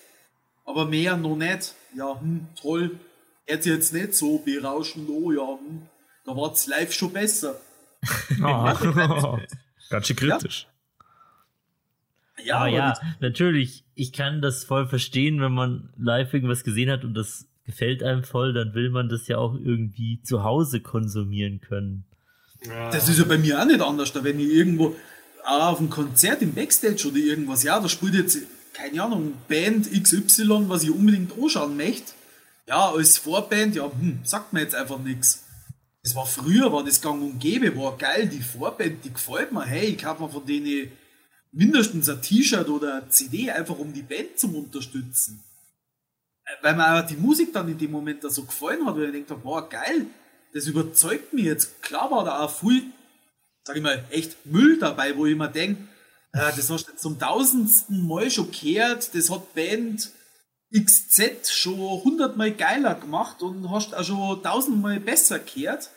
aber mehr noch nicht. Ja, hm, toll. Jetzt jetzt nicht so berauschend, oh ja, hm, da war es live schon besser. Ah. [LAUGHS] Ganz schön kritisch. Ja, aber aber ja, das- natürlich, ich kann das voll verstehen, wenn man live irgendwas gesehen hat und das gefällt einem voll, dann will man das ja auch irgendwie zu Hause konsumieren können. Das ist ja bei mir auch nicht anders. Da wenn ich irgendwo auch auf einem Konzert im Backstage oder irgendwas, ja, da spielt jetzt, keine Ahnung, Band XY, was ich unbedingt anschauen möchte. Ja, als Vorband, ja, hm, sagt mir jetzt einfach nichts. Das war früher, war das gang und gäbe, war geil, die Vorband, die gefällt mir. Hey, ich kaufe mir von denen mindestens ein T-Shirt oder eine CD, einfach um die Band zu unterstützen. Äh, Weil mir auch die Musik dann in dem Moment da so gefallen hat, weil ich denke, boah, geil, das überzeugt mich jetzt. Klar war da auch viel, sag ich mal, echt Müll dabei, wo ich mir denke, äh, das hast du zum tausendsten Mal schon gehört, das hat Band XZ schon hundertmal geiler gemacht und hast auch schon tausendmal besser gehört.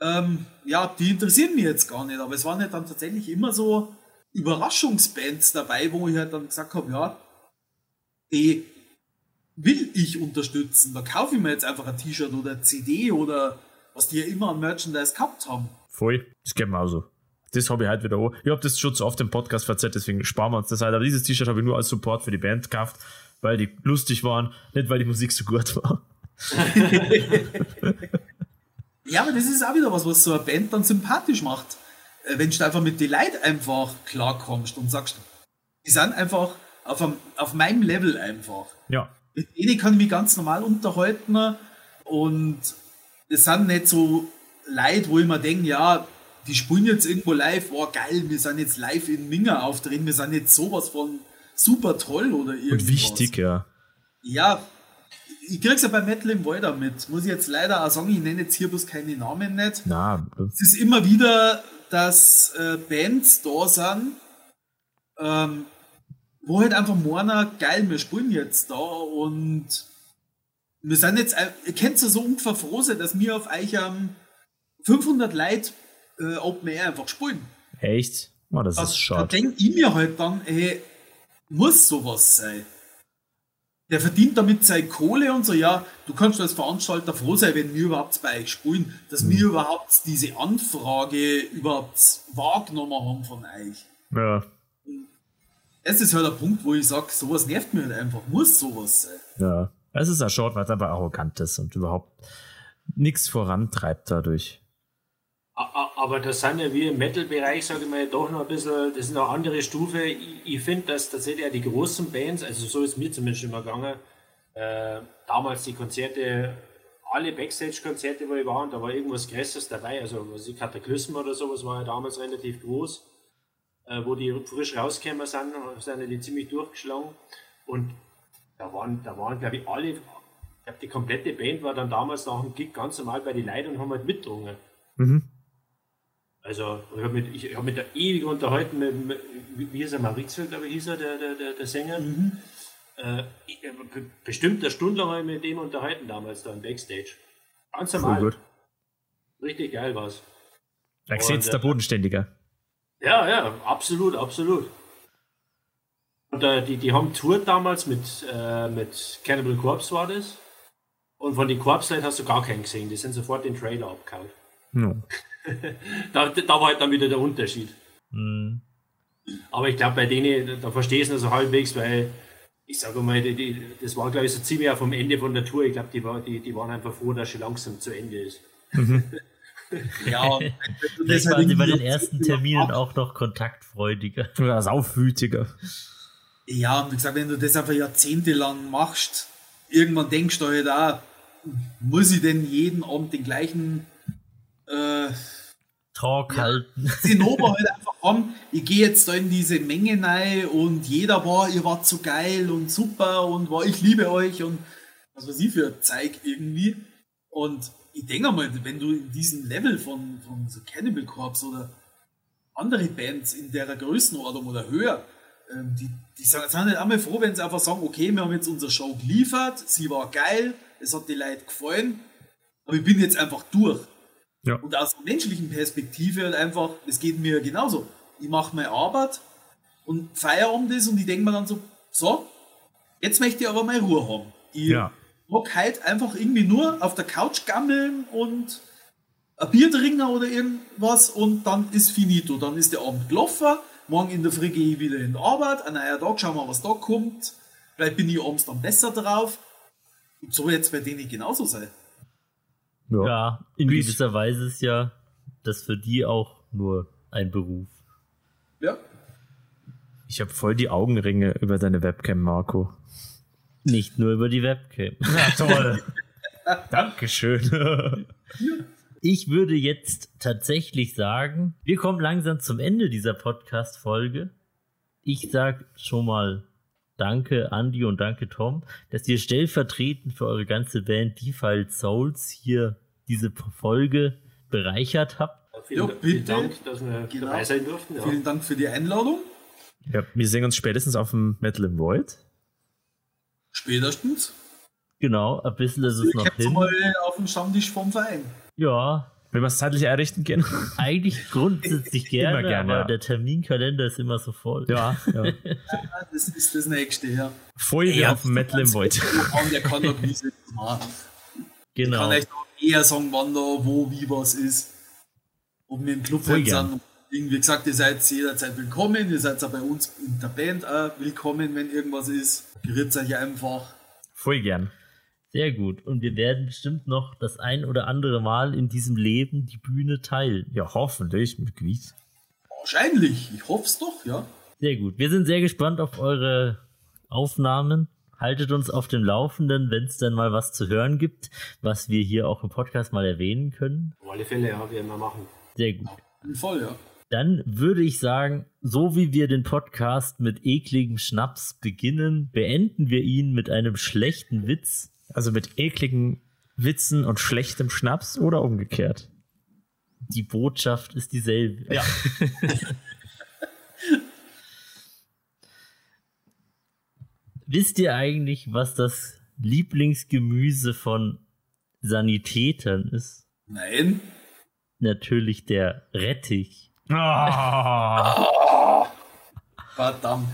Ähm, ja, die interessieren mich jetzt gar nicht, aber es waren ja dann tatsächlich immer so Überraschungsbands dabei, wo ich halt dann gesagt habe, ja, die will ich unterstützen. Da kaufe ich mir jetzt einfach ein T-Shirt oder CD oder was die ja immer an Merchandise gehabt haben. Voll. Das geht mir auch so. Das habe ich halt wieder auch. Ich habe das schon zu oft im Podcast verzeiht, deswegen sparen wir uns das halt. Aber dieses T-Shirt habe ich nur als Support für die Band gekauft, weil die lustig waren, nicht weil die Musik so gut war. Ja, aber das ist auch wieder was, was so eine Band dann sympathisch macht. Äh, Wenn du einfach mit den Leuten einfach klarkommst und sagst, die sind einfach auf, einem, auf meinem Level einfach. Ja. Mit denen kann ich mich ganz normal unterhalten und es sind nicht so Leute, wo ich mir denke, ja, die spielen jetzt irgendwo live, oh geil, wir sind jetzt live in Minga auftreten, wir sind jetzt sowas von super toll oder irgendwas. Und wichtig, ja. Ja, ich krieg's ja bei Metal im auch mit. Muss ich jetzt leider auch sagen, ich nenne jetzt hier bloß keine Namen nicht. Na, Es ist immer wieder, dass äh, Bands da sind, ähm, wo halt einfach meinen, geil, wir spielen jetzt da und wir sind jetzt, ihr könnt ja so ungefähr froh sein, dass wir auf euch ähm, 500 Leute äh, Open Air einfach spielen. echt? Oh, das Also, ist da schade. denke ich mir halt dann, ey, muss sowas sein. Der verdient damit seine Kohle und so, ja, du kannst als Veranstalter froh sein, wenn wir überhaupt bei euch spielen, dass wir überhaupt diese Anfrage überhaupt wahrgenommen haben von euch. Ja, Das ist halt der Punkt, wo ich sage, sowas nervt mir halt einfach, muss sowas sein. ja. Es ist ja short, es aber arrogant ist und überhaupt nichts vorantreibt dadurch. Aber das sind ja wir im Metal-Bereich, sage ich mal, doch noch ein bisschen, das ist eine andere Stufe. Ich, ich finde, dass tatsächlich die großen Bands, also so ist mir zumindest immer gegangen, äh, damals die Konzerte, alle Backstage-Konzerte, wo ich war, und da war irgendwas Größeres dabei, also was die Kataklysmen oder sowas war ja damals relativ groß, äh, wo die frisch rausgekommen sind, sind die ziemlich durchgeschlagen. Und da waren, da waren glaube ich, alle, ich glaube, die komplette Band war dann damals nach dem Gig ganz normal bei den Leuten und haben halt mitgedrungen. Mhm. Also, ich habe mit, ich hab der ewig unterhalten, mit, mit, wie ist er, Maurizio, glaube ich, hieß er, der, der, der, der Sänger. Äh, ich, äh, be- bestimmt eine Stunde habe ich mit dem unterhalten damals da im Backstage. Ganz normal. gut. Richtig geil war's. Da Und, sieht's äh, der Bodenständiger. Ja, ja, absolut, absolut. Und äh, die, die haben tourt damals mit, äh, mit Cannibal Corpse war das. Und von den Corpse-Leuten hast du gar keinen gesehen. Die sind sofort den Trailer abgehauen. Ja. Da, da war halt dann wieder der Unterschied. Hm. Aber ich glaube, bei denen, da verstehe ich es noch so halbwegs, weil ich sage mal, die, die, das war, glaube ich, so ziemlich auf dem Ende von der Tour. Ich glaube, die, war, die, die waren einfach froh, dass sie langsam zu Ende ist. [LAUGHS] Ja, und [LAUGHS] wenn du das Vielleicht halt waren sie bei den ersten Terminen auch noch kontaktfreudiger. [LAUGHS] Oder saufwütiger. Ja, und wie gesagt, wenn du das einfach jahrzehntelang machst, irgendwann denkst du halt auch, muss ich denn jeden Abend den gleichen äh, Talk halten. [LAUGHS] Zinnober halt einfach haben, ich gehe jetzt da in diese Menge rein und jeder war, ihr wart so geil und super und war, ich liebe euch und was weiß ich für Zeig irgendwie. Und ich denke mal, wenn du in diesem Level von, von so Cannibal Corpse oder andere Bands in der Größenordnung oder höher, ähm, die, die sind, sind nicht einmal froh, wenn sie einfach sagen, okay, wir haben jetzt unsere Show geliefert, sie war geil, es hat die Leute gefallen, aber ich bin jetzt einfach durch. Ja. Und aus der menschlichen Perspektive halt einfach, es geht mir genauso. Ich mache meine Arbeit und Feierabend ist und ich denke mir dann so, so, jetzt möchte ich aber mal Ruhe haben. Ich Ja. mag halt einfach irgendwie nur auf der Couch gammeln und ein Bier trinken oder irgendwas und dann ist finito. Dann ist der Abend gelaufen, morgen in der Früh gehe ich wieder in die Arbeit, ein neuer Tag, schauen wir, was da kommt. Vielleicht bin ich abends dann besser drauf. Und so wird es bei denen genauso sein. Ja. Ja, in Wie- gewisser Weise ist ja das für die auch nur ein Beruf. Ja. Ich habe voll die Augenringe über deine Webcam, Marco. Nicht nur über die Webcam. Ja, toll. [LAUGHS] Dankeschön. Ich würde jetzt tatsächlich sagen, wir kommen langsam zum Ende dieser Podcast-Folge. Ich sag schon mal Danke, Andy und danke, Tom, dass ihr stellvertretend für eure ganze Band Defiled Souls hier diese Folge bereichert habt. Vielen, Ja, vielen. Dank, dass wir Genau. dabei sein durften. Ja. Vielen Dank für die Einladung. ja, wir sehen uns spätestens auf dem Metal im Void. Spätestens. Genau, ein bisschen ist es Ich noch hin. mal auf dem Stammtisch vom Verein. Ja, Wenn wir es zeitlich errichten können. eigentlich grundsätzlich [LAUGHS] gerne, Immer gerne, aber ja. der Terminkalender ist immer so voll. Ja, ja. [LAUGHS] Das ist das nächste, ja. Folge Ja, auf dem Metal im Void. Der kann doch wie sie das machen. genau. Kann echt auch eher sagen, wann da, wo, wie was ist. Ob wir im Club halt sind. Wie gesagt, ihr seid jederzeit willkommen. Ihr seid auch bei uns in der Band auch willkommen, wenn irgendwas ist. Gerührt euch einfach. Voll gern. Sehr gut. Und wir werden bestimmt noch das ein oder andere Mal in diesem Leben die Bühne teilen. Ja, hoffentlich mit Quiz. Wahrscheinlich. Ich hoffe es doch, ja. Sehr gut. Wir sind sehr gespannt auf eure Aufnahmen. Haltet uns auf dem Laufenden, wenn es dann mal was zu hören gibt, was wir hier auch im Podcast mal erwähnen können. Auf alle Fälle, ja, werden wir machen. Sehr gut. Voll, ja. Dann würde ich sagen, so wie wir den Podcast mit ekligem Schnaps beginnen, beenden wir ihn mit einem schlechten Witz. Also mit ekligen Witzen und schlechtem Schnaps oder umgekehrt. Die Botschaft ist dieselbe. Ja. [LAUGHS] Wisst ihr eigentlich, was das Lieblingsgemüse von Sanitätern ist? Nein. Natürlich der Rettich. Ah, Verdammt.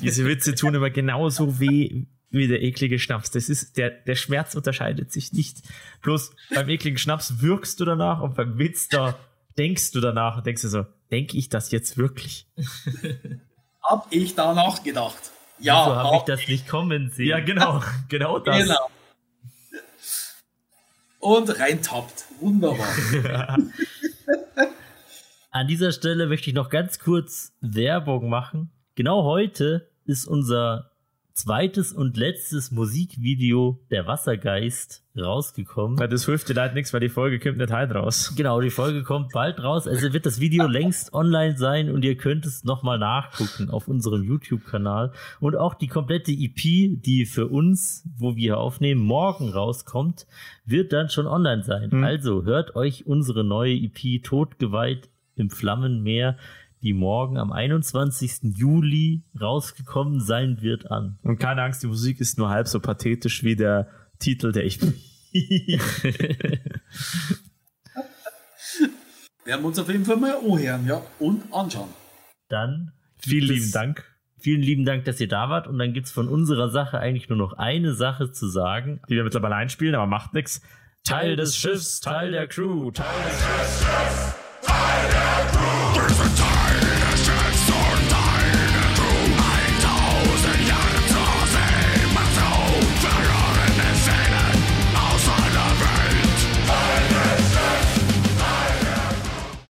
diese Witze tun aber genauso weh wie der eklige Schnaps. Das ist, der, der Schmerz unterscheidet sich nicht. Bloß beim ekligen Schnaps wirkst du danach und beim Witz da denkst du danach und denkst dir so, denke ich das jetzt wirklich? Hab ich da nachgedacht. Ja, so habe ich das nicht kommen sehen. Ja, genau, [LAUGHS] genau das. Genau. Und reintappt. Wunderbar. [LAUGHS] An dieser Stelle möchte ich noch ganz kurz Werbung machen. Genau heute ist unser zweites und letztes Musikvideo Der Wassergeist rausgekommen. Weil das hilft dir leider nichts, weil die Folge kommt nicht halt raus. Genau, die Folge kommt bald raus. Also wird das Video [LAUGHS] längst online sein und ihr könnt es nochmal nachgucken auf unserem YouTube-Kanal. Und auch die komplette EP, die für uns, wo wir aufnehmen, morgen rauskommt, wird dann schon online sein. Mhm. Also hört euch unsere neue EP Todgeweiht im Flammenmeer, die morgen am 21. Juli rausgekommen sein wird, an. Und keine Angst, die Musik ist nur halb so pathetisch wie der Titel, der ich. [LAUGHS] Werden wir uns auf jeden Fall mal anhören, ja. Und anschauen. Dann Vielen gibt lieben es- Dank. Vielen lieben Dank, dass ihr da wart. Und dann gibt's von unserer Sache eigentlich nur noch eine Sache zu sagen. Die wir mittlerweile einspielen, aber macht nichts. Teil des Schiffs, Teil der Crew, Teil des There's a time